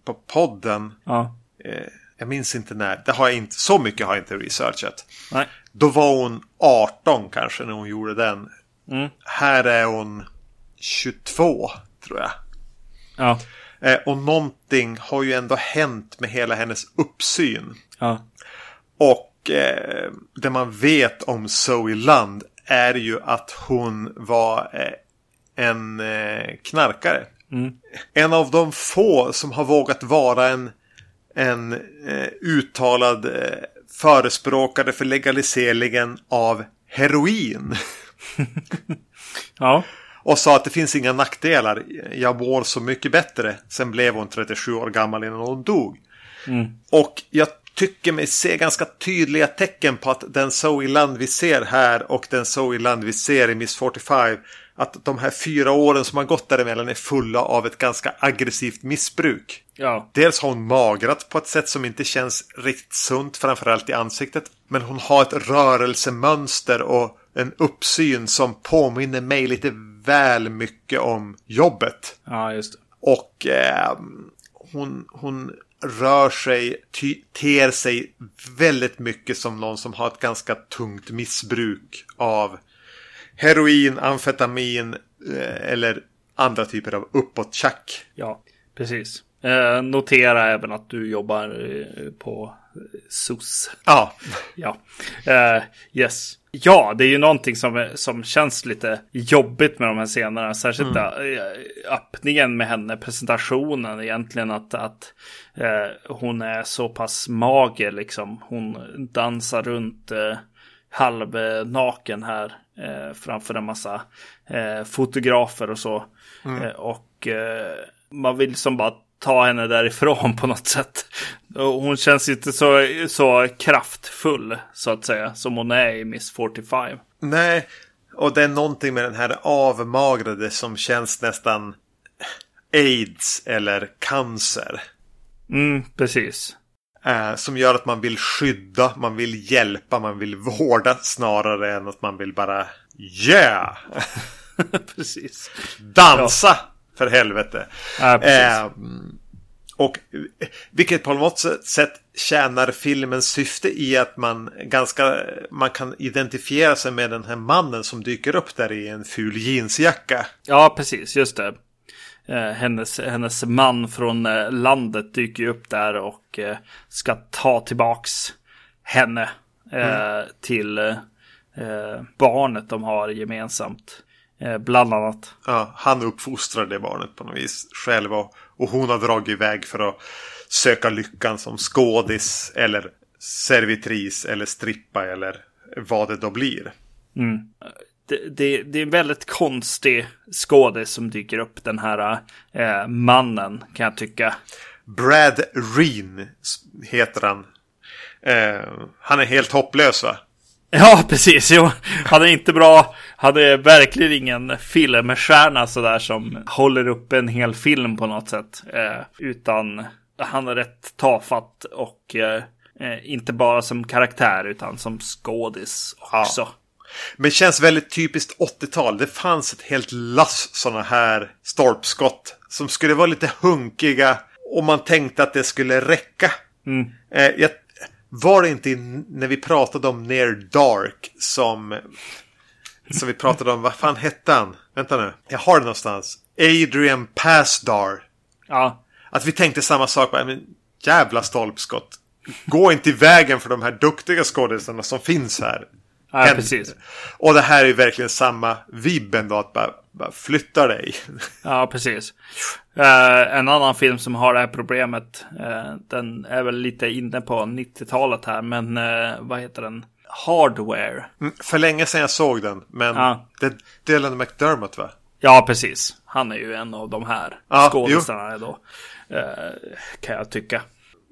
på podden. Ja, Eh, jag minns inte när. Det har jag inte, så mycket har jag inte researchat. nej. Då var hon 18 kanske när hon gjorde den. Mm. Här är hon 22 tror jag. Ja, Eh, och någonting har ju ändå hänt med hela hennes uppsyn. ja, Och eh, det man vet om Zoe Land är ju att hon var eh, en eh, knarkare. En av de få som har vågat vara en, en eh, uttalad eh, förespråkare för legaliseringen av heroin. [laughs] [laughs] ja. Och sa att det finns inga nackdelar. Jag mår så mycket bättre. Sen blev hon 37 år gammal innan hon dog. Och jag tycker mig se ganska tydliga tecken på att den Zoe Land vi ser här och den Zoe Land vi ser i Miss 45. Att de här fyra åren som har gått däremellan är fulla av ett ganska aggressivt missbruk. ja. Dels har hon magrat på ett sätt som inte känns riktigt sunt, framförallt i ansiktet. Men hon har ett rörelsemönster och en uppsyn som påminner mig lite väl mycket om jobbet. Ja, just det. Och eh, hon, hon rör sig, ter sig väldigt mycket som någon som har ett ganska tungt missbruk av heroin, amfetamin eh, eller andra typer av uppåttjack. Ja, precis. Eh, notera även att du jobbar eh, på SOS. Ja. Ja. Eh, yes. Ja, det är ju någonting som, som känns lite jobbigt med de här scenerna. Särskilt mm. öppningen med henne, presentationen egentligen. Att, att eh, hon är så pass mager liksom. Hon dansar runt eh, halvnaken här eh, framför en massa eh, fotografer och så. Mm. Eh, och eh, man vill som bara ta henne därifrån [laughs] på något sätt. Hon känns inte så, så kraftfull så att säga som hon är i Miss 45. Nej, och det är någonting med den här avmagrade som känns nästan aids eller cancer. Mm, precis. Eh, som gör att man vill skydda, man vill hjälpa, man vill vårda snarare än att man vill bara yeah! [laughs] precis. Dansa! Ja. För helvete. Ja, eh, och vilket på något sätt tjänar filmens syfte i att man ganska man kan identifiera sig med den här mannen som dyker upp där i en ful jeansjacka. Ja, precis, just det. Eh, hennes, hennes man från eh, landet dyker upp där och eh, ska ta tillbaks henne mm. till barnet de har gemensamt. Bland annat. Ja, han uppfostrar det barnet på något vis själv och, och hon har dragit iväg för att söka lyckan som skådis eller servitris eller strippa eller vad det då blir. Mm det, det, är en väldigt konstig skådis som dyker upp, den här eh, mannen kan jag tycka. Brad Reen heter han. Eh, han är helt hopplös va? [laughs] Ja, precis. Jo, han är inte bra. Han är verkligen ingen filmstjärna sådär som håller upp en hel film på något sätt. Eh, utan han är rätt tafatt och eh, eh inte bara som karaktär utan som skådis också. Ja. Men känns väldigt typiskt 80-tal. Det fanns ett helt lass sådana här stolpskott. Som skulle vara lite hunkiga. Och man tänkte att det skulle räcka. Mm. Eh, jag, var det inte när vi pratade om Near Dark som... Som vi pratade om, vad fan hette han? Vänta nu, jag har det någonstans. Adrian Passdar. Ja. Att vi tänkte samma sak. Men jävla stolpskott. Gå inte i vägen för de här duktiga skådisarna som finns här. Ja, precis. Och det här är verkligen samma vibben då, att bara, bara flytta dig. [laughs] Ja, precis. Uh, en annan film som har det här problemet, uh, den är väl lite inne på 90-talet här, men uh, vad heter den? Hardware. Mm, för länge sedan jag såg den, men ja. det är Dylan McDermott va? Ja, precis. Han är ju en av de här ja, skådisarna då. kan jag tycka.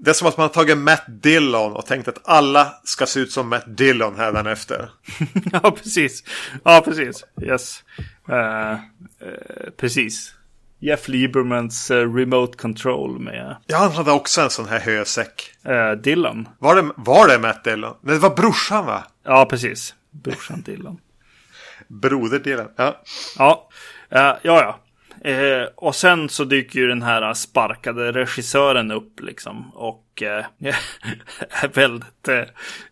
Det är som att man har tagit Matt Dillon och tänkt att alla ska se ut som Matt Dillon hädanefter. [laughs] ja, precis. Ja, precis. Yes. Uh, uh, precis. Jeff Liebermans uh, Remote Control med... Ja, han hade också en sån här hösäck. Dillon. Var det, var det Matt Dillon? Nej, det var brorsan va? Ja, precis. Brorsan Dillon. [laughs] Broder Dillon, ja. Ja, ja, ja. Eh, och sen så dyker ju den här sparkade regissören upp liksom. Och eh, [laughs] är väldigt eh,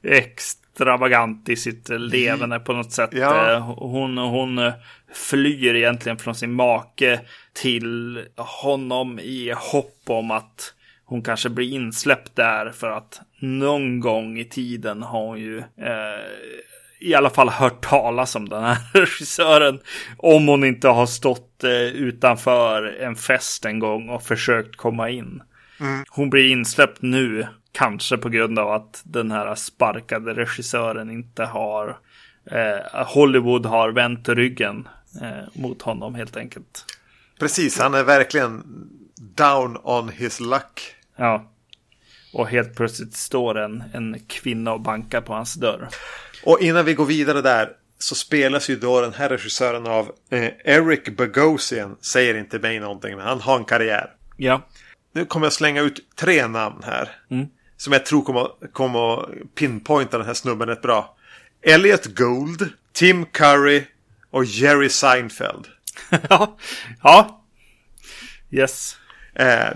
extravagant i sitt levande på något sätt. Ja. Eh, hon, hon flyr egentligen från sin make till honom i hopp om att hon kanske blir insläppt där för att någon gång i tiden har hon ju eh, i alla fall hört talas om den här [laughs] regissören. Om hon inte har stått eh, utanför en fest en gång och försökt komma in. Mm. Hon blir insläppt nu, kanske på grund av att den här sparkade regissören inte har eh, Hollywood har vänt ryggen eh, mot honom helt enkelt. Precis, han är verkligen down on his luck. Ja. Och helt plötsligt står en, en kvinna och bankar på hans dörr. Och innan vi går vidare där så spelas ju då den här regissören av eh, Eric Bogosian. Säger inte mig någonting, men han har en karriär. Ja. Nu kommer jag slänga ut tre namn här. Mm. Som jag tror kommer, kommer att pinpointa den här snubben rätt bra. Elliot Gould, Tim Curry och Jerry Seinfeld. [laughs] ja. ja. Yes. Eh,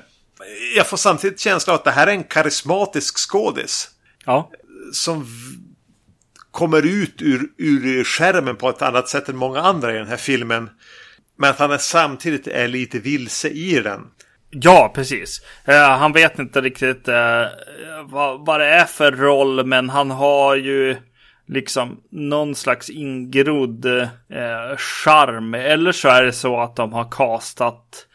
jag får samtidigt känsla av att det här är en karismatisk skådis. Ja. Som kommer ut ur, ur skärmen på ett annat sätt än många andra i den här filmen. Men att han är samtidigt är lite vilse i den. Ja, precis. Uh, han vet inte riktigt uh, vad, vad det är för roll, men han har ju liksom någon slags ingrodd uh, charm. Eller så är det så att de har kastat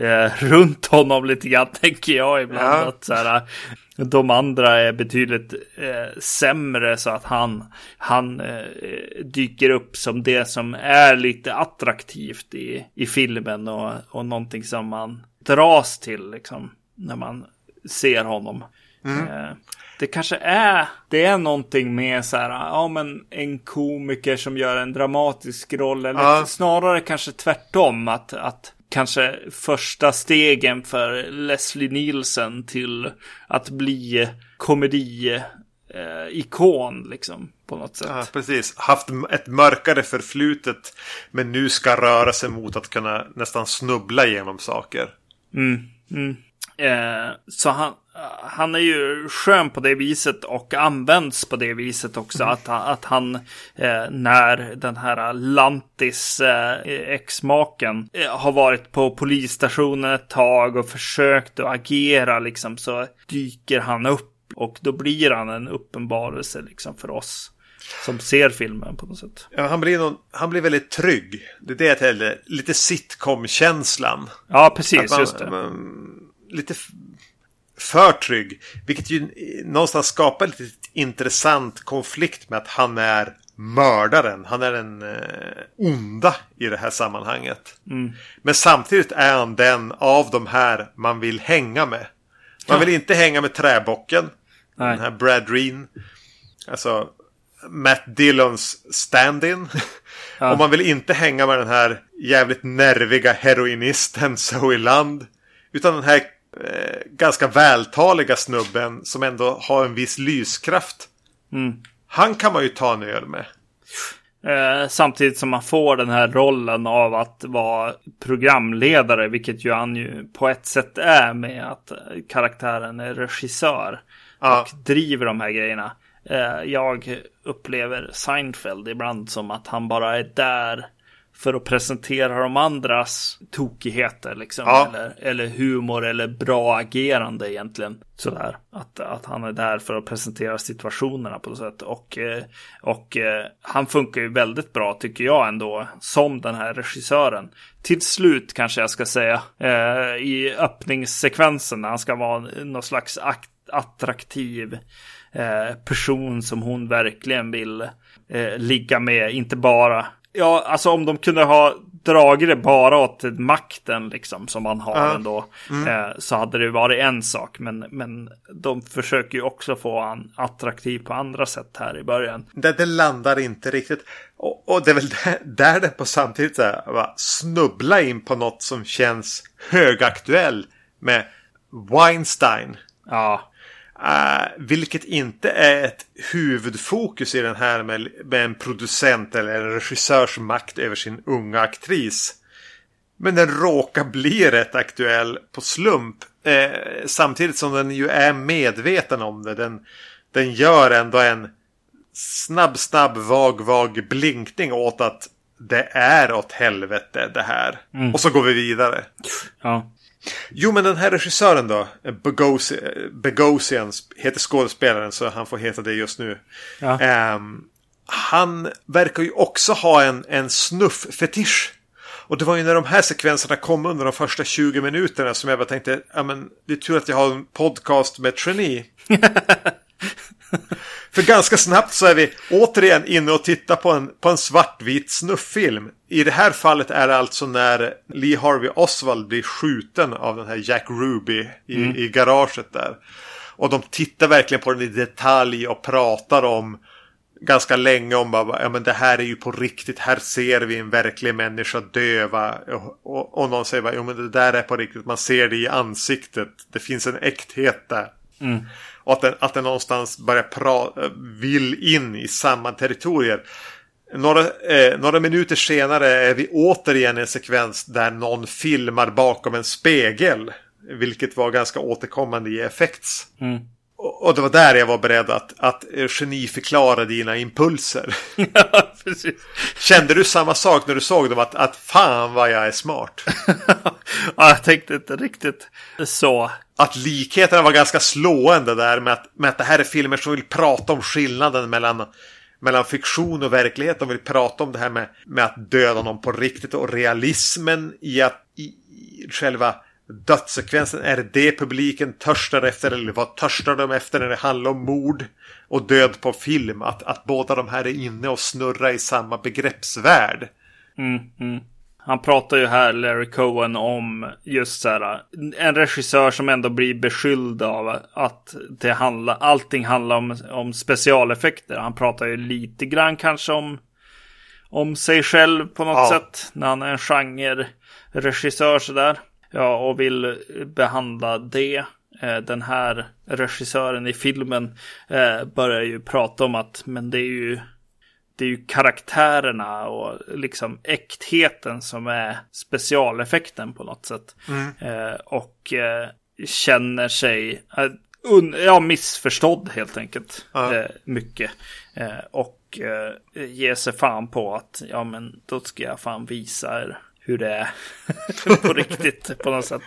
uh, runt honom lite grann, [laughs] tänker jag ibland. Ja. Att, så här, de andra är betydligt eh, sämre så att han, han eh, dyker upp som det som är lite attraktivt i, i filmen och, och någonting som man dras till liksom när man ser honom. Mm. Det kanske är, det är någonting med så här, ja men en komiker som gör en dramatisk roll eller ja. snarare kanske tvärtom att, att kanske första stegen för Leslie Nielsen till att bli komedi eh, ikon liksom på något sätt. Ja, precis. Haft ett mörkare förflutet men nu ska röra sig mot att kunna nästan snubbla genom saker. Mm, mm. Eh, så han, han är ju skön på det viset och används på det viset också. Mm. Att, att han, eh, när den här Lantis eh, exmaken eh, har varit på polisstationen ett tag och försökt att agera liksom så dyker han upp och då blir han en uppenbarelse liksom för oss som ser filmen på något sätt. Ja, han blir, någon, han blir väldigt trygg. Det är det jag tänkte, lite sitcom-känslan. Ja, precis, man, just det. Man, lite för trygg. Vilket ju någonstans skapar lite intressant konflikt med att han är mördaren. Han är den eh, onda i det här sammanhanget. Mm. Men samtidigt är han den av de här man vill hänga med. Man vill inte hänga med träbocken. Nej. Den här Brad Reen. Alltså Matt Dillons stand-in. Ja. Och man vill inte hänga med den här jävligt nerviga heroinisten Zoe Land. Utan den här eh, ganska vältaliga snubben som ändå har en viss lyskraft. Mm. Han kan man ju ta en öl med. Eh, samtidigt som man får den här rollen av att vara programledare, vilket ju han ju på ett sätt är med att karaktären är regissör ja. och driver de här grejerna. Eh, jag upplever Seinfeld ibland som att han bara är där för att presentera de andras tokigheter liksom. Ja. Eller, eller humor eller bra agerande egentligen. Sådär. Att, att han är där för att presentera situationerna på något sätt. Och, eh, och eh, han funkar ju väldigt bra tycker jag ändå. Som den här regissören. Till slut kanske jag ska säga. Eh, I öppningssekvensen när han ska vara någon slags attraktiv person som hon verkligen vill ligga med. Inte bara Ja, alltså om de kunde ha dragit det bara åt makten liksom som man har ja. ändå. Mm. Eh, så hade det varit en sak. Men, men de försöker ju också få han attraktiv på andra sätt här i början. Det, det landar inte riktigt. Och, och det är väl där, där det på samtidigt så här, va, snubbla in på något som känns högaktuell med Weinstein. Ja. Uh, vilket inte är ett huvudfokus i den här med, med en producent eller en regissörs makt över sin unga aktris. Men den råkar bli rätt aktuell på slump. Uh, samtidigt som den ju är medveten om det. Den, den gör ändå en snabb, snabb, vag, vag blinkning åt att det är åt helvete det här. Mm. Och så går vi vidare. Ja. Jo, men den här regissören då. Begosian heter skådespelaren så han får heta det just nu. Ja. Um, han verkar ju också ha en, en snuff-fetisch. Och det var ju när de här sekvenserna kom under de första 20 minuterna som jag bara tänkte, ja men det är tur att jag har en podcast med Trainee. [laughs] [laughs] För ganska snabbt så är vi återigen inne och tittar på en, på en svartvit snufffilm. I det här fallet är det alltså när Lee Harvey Oswald blir skjuten av den här Jack Ruby i, mm. i garaget där. Och de tittar verkligen på den i detalj och pratar om ganska länge om bara, ja men det här är ju på riktigt, här ser vi en verklig människa döva. Och, och, och någon säger bara, ja men det där är på riktigt, man ser det i ansiktet, det finns en äkthet där. Mm. Och att den, att den någonstans börjar pra, eh, vill in i samma territorier. Några, eh, några minuter senare är vi återigen i en sekvens där någon filmar bakom en spegel. Vilket var ganska återkommande i effekts. Mm. Och det var där jag var beredd att, att geniförklara dina impulser. [laughs] ja, precis. Kände du samma sak när du såg dem? Att, att fan vad jag är smart. [laughs] ja, jag tänkte inte riktigt så. Att likheterna var ganska slående där med att, med att det här är filmer som vill prata om skillnaden mellan mellan fiktion och verklighet. De vill prata om det här med, med att döda någon på riktigt och realismen i att i, i själva dödssekvensen. Är det publiken törstar efter eller vad törstar de efter när det handlar om mord och död på film? Att, att båda de här är inne och snurrar i samma begreppsvärld. Mm, mm. Han pratar ju här, Larry Cohen, om just så här, en regissör som ändå blir beskylld av att det handlar, allting handlar om, om specialeffekter. Han pratar ju lite grann kanske om, om sig själv på något ja. sätt, när han är en genre-regissör sådär. Ja, och vill behandla det. Eh, den här regissören i filmen eh, börjar ju prata om att men det är ju det är ju karaktärerna och liksom äktheten som är specialeffekten på något sätt. Mm. Eh, och eh, känner sig eh, ja, missförstådd helt enkelt. Eh, mycket. Och eh, ger sig fan på att ja men då ska jag fan visa er hur det är [laughs] på riktigt på något sätt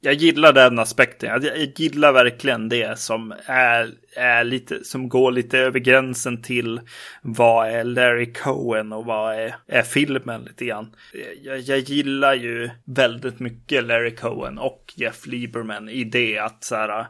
jag gillar den aspekten. Jag, jag gillar verkligen det som är, är lite, som går lite över gränsen till vad är Larry Cohen och vad är, är filmen lite grann. Jag, jag gillar ju väldigt mycket Larry Cohen och Jeff Lieberman i det att så här,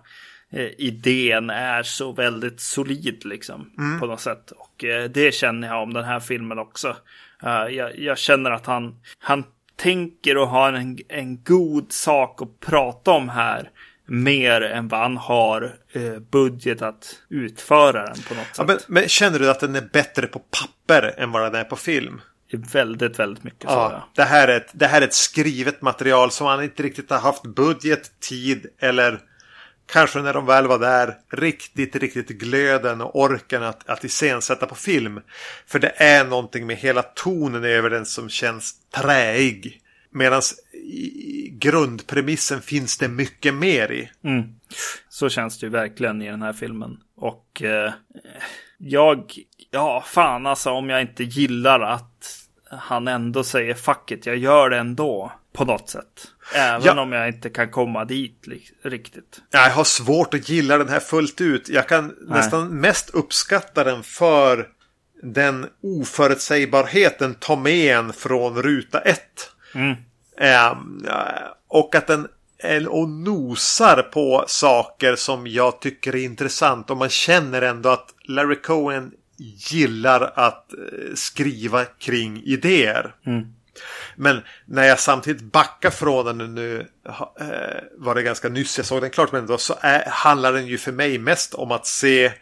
eh, idén är så väldigt solid liksom mm. på något sätt. Och eh, det känner jag om den här filmen också. Uh, jag, jag, känner att han, han tänker och har en, en god sak att prata om här mer än vad han har eh, budget att utföra den på något sätt. Ja, men, men, känner du att den är bättre på papper än vad den är på film? Väldigt, väldigt mycket ja, så. Det, här är ett, det här är ett skrivet material som han inte riktigt har haft budget, tid eller kanske när de väl var där riktigt, riktigt glöden och orken att, att iscensätta på film. För det är någonting med hela tonen över den som känns träig. Medan i grundpremissen finns det mycket mer i. Mm. Så känns det ju verkligen i den här filmen. Och eh, jag, ja fan alltså om jag inte gillar att han ändå säger fuck it, jag gör det ändå på något sätt. Även ja. om jag inte kan komma dit riktigt. Jag har svårt att gilla den här fullt ut. Jag kan Nej. nästan mest uppskatta den för den oförutsägbarheten tar med en från ruta ett. Mm. Eh, och att den och nosar på saker som jag tycker är intressant. Och man känner ändå att Larry Cohen gillar att eh, skriva kring idéer. Mm. Men när jag samtidigt backar från den nu eh, var det ganska nyss jag såg den klart men då så är, handlar den ju för mig mest om att se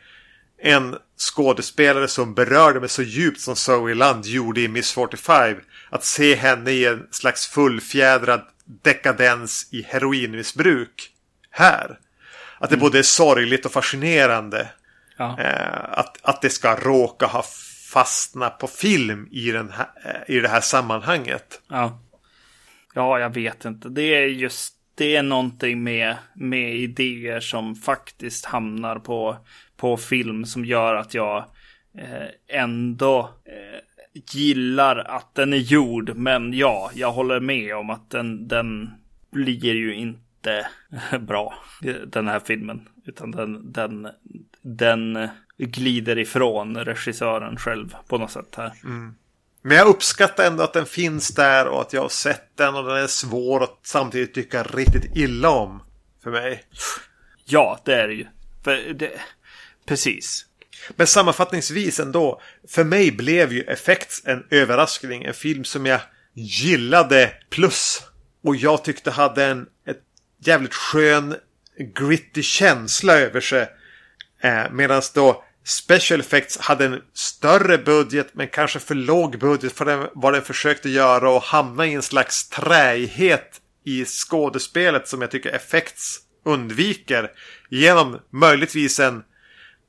en skådespelare som berörde mig så djupt som Zoe Land gjorde i Miss 45. Att se henne i en slags fullfjädrad dekadens i heroinmissbruk här. Att det mm. både är sorgligt och fascinerande. Ja. Eh, att, att det ska råka ha fastna på film i, den här, i det här sammanhanget. Ja. ja, jag vet inte. Det är just det är någonting med, med idéer som faktiskt hamnar på, på film som gör att jag eh, ändå eh, gillar att den är gjord. Men ja, jag håller med om att den, den blir ju inte [laughs] bra, den här filmen. Utan den, den, den glider ifrån regissören själv på något sätt här. Mm. Men jag uppskattar ändå att den finns där och att jag har sett den och den är svår att samtidigt tycka riktigt illa om. För mig. Ja, det är det ju. För det... Precis. Men sammanfattningsvis ändå. För mig blev ju Effects en överraskning. En film som jag gillade plus. Och jag tyckte hade en ett jävligt skön gritty känsla över sig. Eh, Medan då Special Effects hade en större budget men kanske för låg budget för den, vad den försökte göra och hamna i en slags träighet i skådespelet som jag tycker Effects undviker. Genom möjligtvis en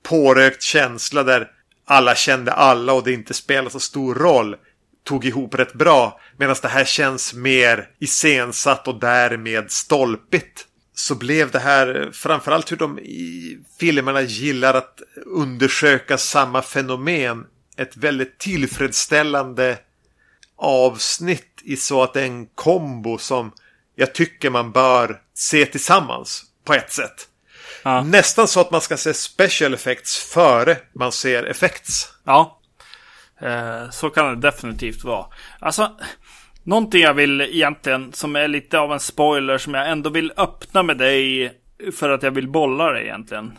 pårökt känsla där alla kände alla och det inte spelade så stor roll. Tog ihop rätt bra. Medan det här känns mer iscensatt och därmed stolpigt så blev det här framförallt hur de i filmerna gillar att undersöka samma fenomen. Ett väldigt tillfredsställande avsnitt i så att det är en kombo som jag tycker man bör se tillsammans på ett sätt. Ja. Nästan så att man ska se special effects före man ser effects. Ja, eh, så kan det definitivt vara. Alltså, någonting jag vill egentligen som är lite av en spoiler som jag ändå vill öppna med dig för att jag vill bolla det egentligen.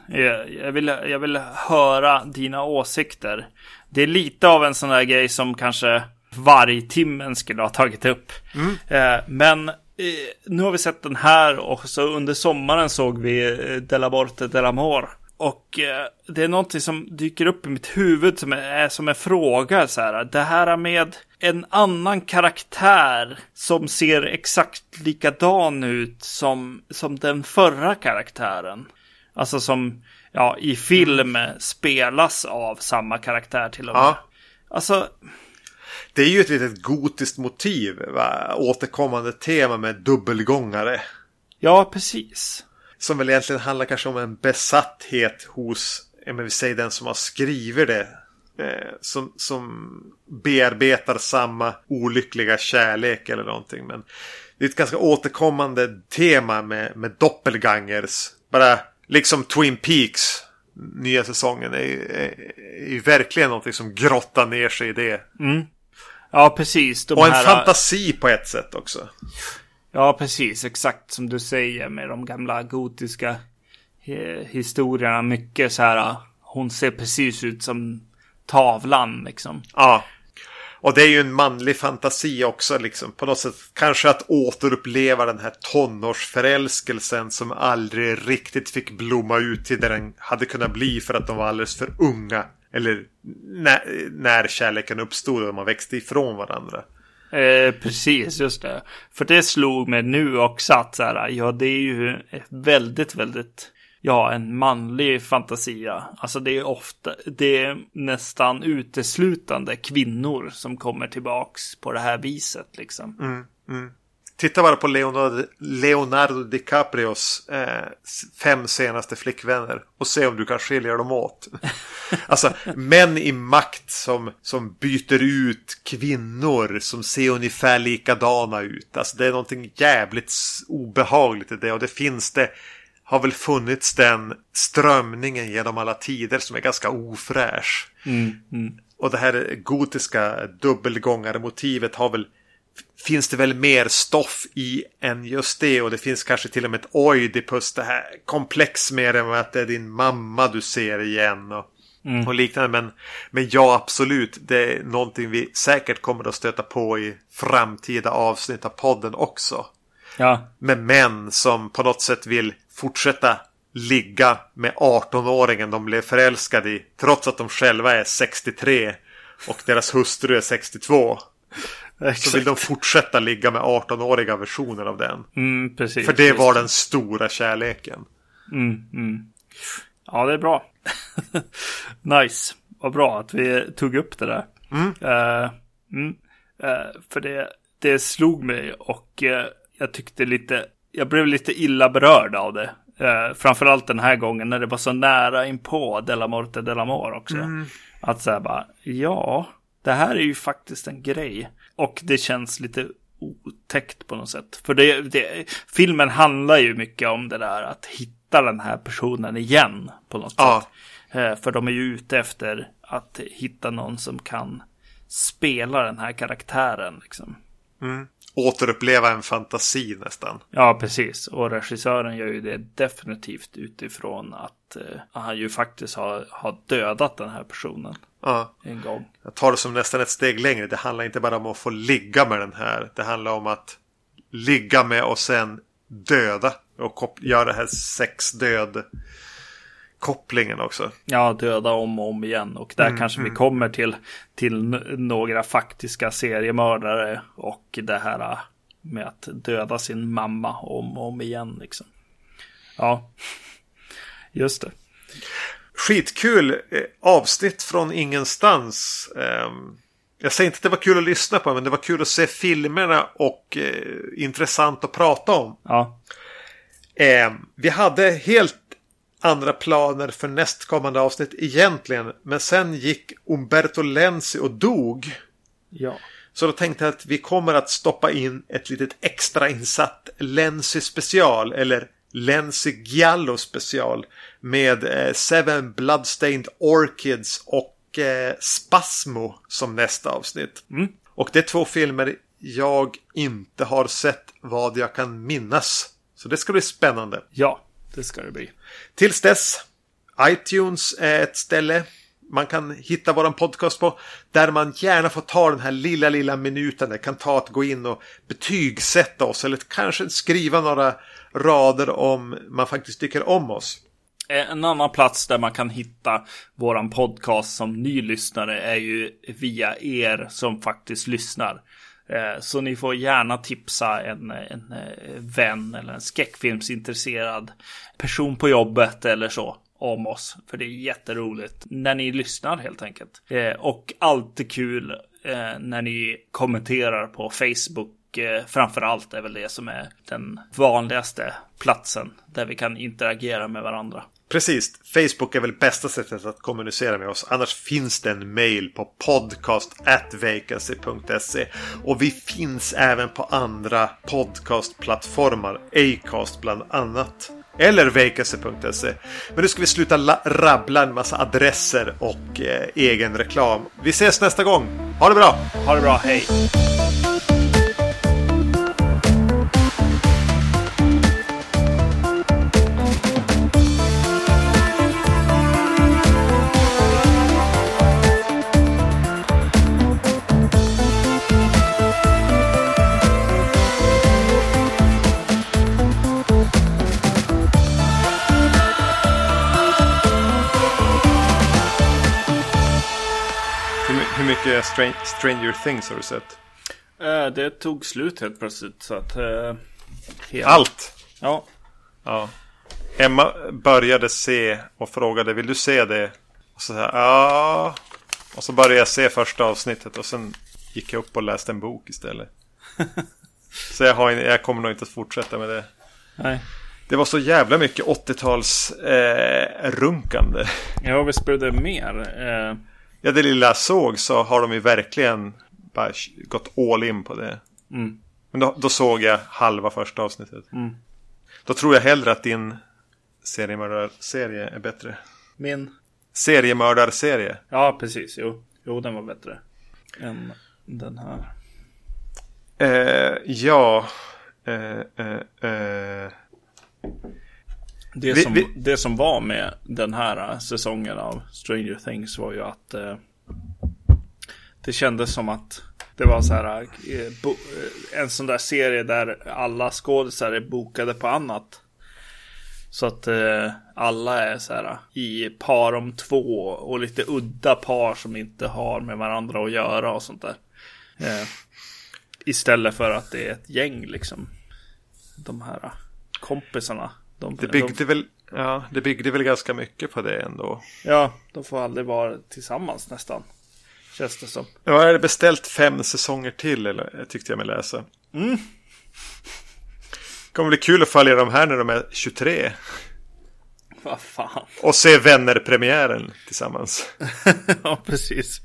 Jag vill, jag vill höra dina åsikter. Det är lite av en sån här grej som kanske vargtimmen skulle ha tagit upp. Mm. Eh, men nu har vi sett den här och så under sommaren såg vi eh, Della Mor. Och eh, det är någonting som dyker upp i mitt huvud som är som en fråga så här. Det här med en annan karaktär som ser exakt likadan ut som, som den förra karaktären. Alltså som ja, i film spelas av samma karaktär till och med. Ja. Alltså, det är ju ett litet gotiskt motiv. Va? Återkommande tema med dubbelgångare. Ja, precis. Som väl egentligen handlar kanske om en besatthet hos, men vi säger den som har skrivit det. Eh, som, som bearbetar samma olyckliga kärlek eller någonting. Men det är ett ganska återkommande tema med, med doppelgangers. Bara liksom Twin Peaks nya säsongen är, är, är, verkligen någonting som grottar ner sig i det. Mm. Ja, precis. De och en här... fantasi på ett sätt också. Ja, precis. Exakt som du säger med de gamla gotiska eh, historierna. Mycket så här. Hon ser precis ut som tavlan liksom. Ja. Och det är ju en manlig fantasi också liksom. På något sätt kanske att återuppleva den här tonårsförälskelsen som aldrig riktigt fick blomma ut till det den hade kunnat bli för att de var alldeles för unga eller när, när kärleken uppstod och man växte ifrån varandra. Eh, precis, just det. För det slog mig nu också att så här, ja det är ju väldigt, väldigt, ja en manlig fantasia. Alltså det är ofta, det är nästan uteslutande kvinnor som kommer tillbaks på det här viset liksom. Mm, mm. Titta bara på Leonardo, Leonardo DiCaprios eh, fem senaste flickvänner och se om du kan skilja dem åt. [laughs] alltså män i makt som, som byter ut kvinnor som ser ungefär likadana ut. Alltså det är någonting jävligt obehagligt i det och det finns det har väl funnits den strömningen genom alla tider som är ganska ofräsch. Mm, mm. Och det här gotiska dubbelgångare-motivet har väl finns det väl mer stoff i än just det. Och det finns kanske till och med ett Oidipus, det här komplex med det med att det är din mamma du ser igen. Och, mm. och liknande. Men, men ja, absolut. Det är någonting vi säkert kommer att stöta på i framtida avsnitt av podden också. Ja. Med män som på något sätt vill fortsätta ligga med 18-åringen de blev förälskade i. Trots att de själva är 63 och deras hustru är 62. Exakt. Så vill de fortsätta ligga med 18-åriga versioner av den. Mm, precis, För det var den stora kärleken. Mm, mm. Ja, det är bra. [laughs] nice. Vad bra att vi tog upp det där. Uh, uh, för det, det slog mig och uh, jag tyckte lite, jag blev lite illa berörd av det. Uh, framförallt den här gången när det var så nära inpå Della Morte Della Mor också. Mm. Att säga bara, ja, det här är ju faktiskt en grej. Och det känns lite otäckt på något sätt. För det, det, filmen handlar ju mycket om det där att hitta den här personen igen på något ja. sätt. Eh, för de är ju ute efter att hitta någon som kan spela den här karaktären. Liksom. Mm. Återuppleva en fantasi nästan. Ja, precis. Och regissören gör ju det definitivt utifrån att eh, han ju faktiskt har, har dödat den här personen. Ja. En gång. Jag tar det som nästan ett steg längre. Det handlar inte bara om att få ligga med den här. Det handlar om att ligga med och sen döda. Och göra det här sexdöd kopplingen också. Ja, döda om och om igen. Och där mm, kanske mm. vi kommer till, till några faktiska seriemördare. Och det här med att döda sin mamma om och om igen. Liksom. Ja, just det. Skitkul eh, avsnitt från ingenstans. Ehm, jag säger inte att det var kul att lyssna på men det var kul att se filmerna och eh, intressant att prata om. Ja. Eh, vi hade helt andra planer för nästkommande avsnitt egentligen. Men sen gick Umberto Lenzi och dog. Ja. Så då tänkte jag att vi kommer att stoppa in ett litet extrainsatt Lenzi special. Eller Lenzi Giallo special. Med eh, Seven Bloodstained Orchids och eh, Spasmo som nästa avsnitt. Mm. Och det är två filmer jag inte har sett vad jag kan minnas. Så det ska bli spännande. Ja, det ska det bli. Tills dess, iTunes är ett ställe man kan hitta våran podcast på. Där man gärna får ta den här lilla, lilla minuten det kan ta att gå in och betygsätta oss. Eller kanske skriva några rader om man faktiskt tycker om oss. Eh, en annan plats där man kan hitta våran podcast som ny lyssnare är ju via er som faktiskt lyssnar. Eh, så ni får gärna tipsa en, en eh, vän eller en skräckfilmsintresserad person på jobbet eller så om oss. För det är jätteroligt när ni lyssnar helt enkelt. Och alltid kul när ni kommenterar på Facebook. Framför allt är väl det som är den vanligaste platsen där vi kan interagera med varandra. Precis. Facebook är väl bästa sättet att kommunicera med oss. Annars finns det en mail på podcast.vacancy.se. Och vi finns även på andra podcastplattformar. Acast bland annat. Eller vacancy.se. Men nu ska vi sluta rabbla en massa adresser och eh, egen reklam. Vi ses nästa gång. Ha det bra! Ha det bra, hej! Mycket Stranger Things har du sett? Uh, det tog slut helt plötsligt. Så att, uh, helt... Allt? Ja. ja. Emma började se och frågade vill du se det? Och så här, ja. Och så började jag se första avsnittet och sen gick jag upp och läste en bok istället. [laughs] så jag, har, jag kommer nog inte att fortsätta med det. Nej. Det var så jävla mycket 80-tals eh, runkande. Ja, visst blev det mer. Eh... Ja, det lilla jag såg så har de ju verkligen bara gått all in på det. Mm. Men då, då, såg jag halva första avsnittet. Mm. Då tror jag hellre att din seriemördarserie är bättre. Min? Seriemördarserie. Ja, precis. Jo, jo den var bättre än den här. Eh, ja. Eh, eh, eh. Det, vi, som, vi... det som var med den här äh, säsongen av Stranger Things var ju att eh, det kändes som att det var så här eh, bo, en sån där serie där alla skådisar är bokade på annat. Så att eh, alla är så här i par om två och lite udda par som inte har med varandra att göra och sånt där. Eh, istället för att det är ett gäng liksom. De här kompisarna. De, det, byggde de, väl, ja, det byggde väl ganska mycket på det ändå. Ja, de får aldrig vara tillsammans nästan. Känns det som. Ja, är det beställt fem säsonger till eller tyckte jag mig läsa. Mm. Det kommer bli kul att följa de här när de är 23. Vad fan. Och se vänner-premiären tillsammans. [laughs] ja, precis.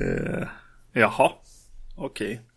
Uh, jaha, okej. Okay.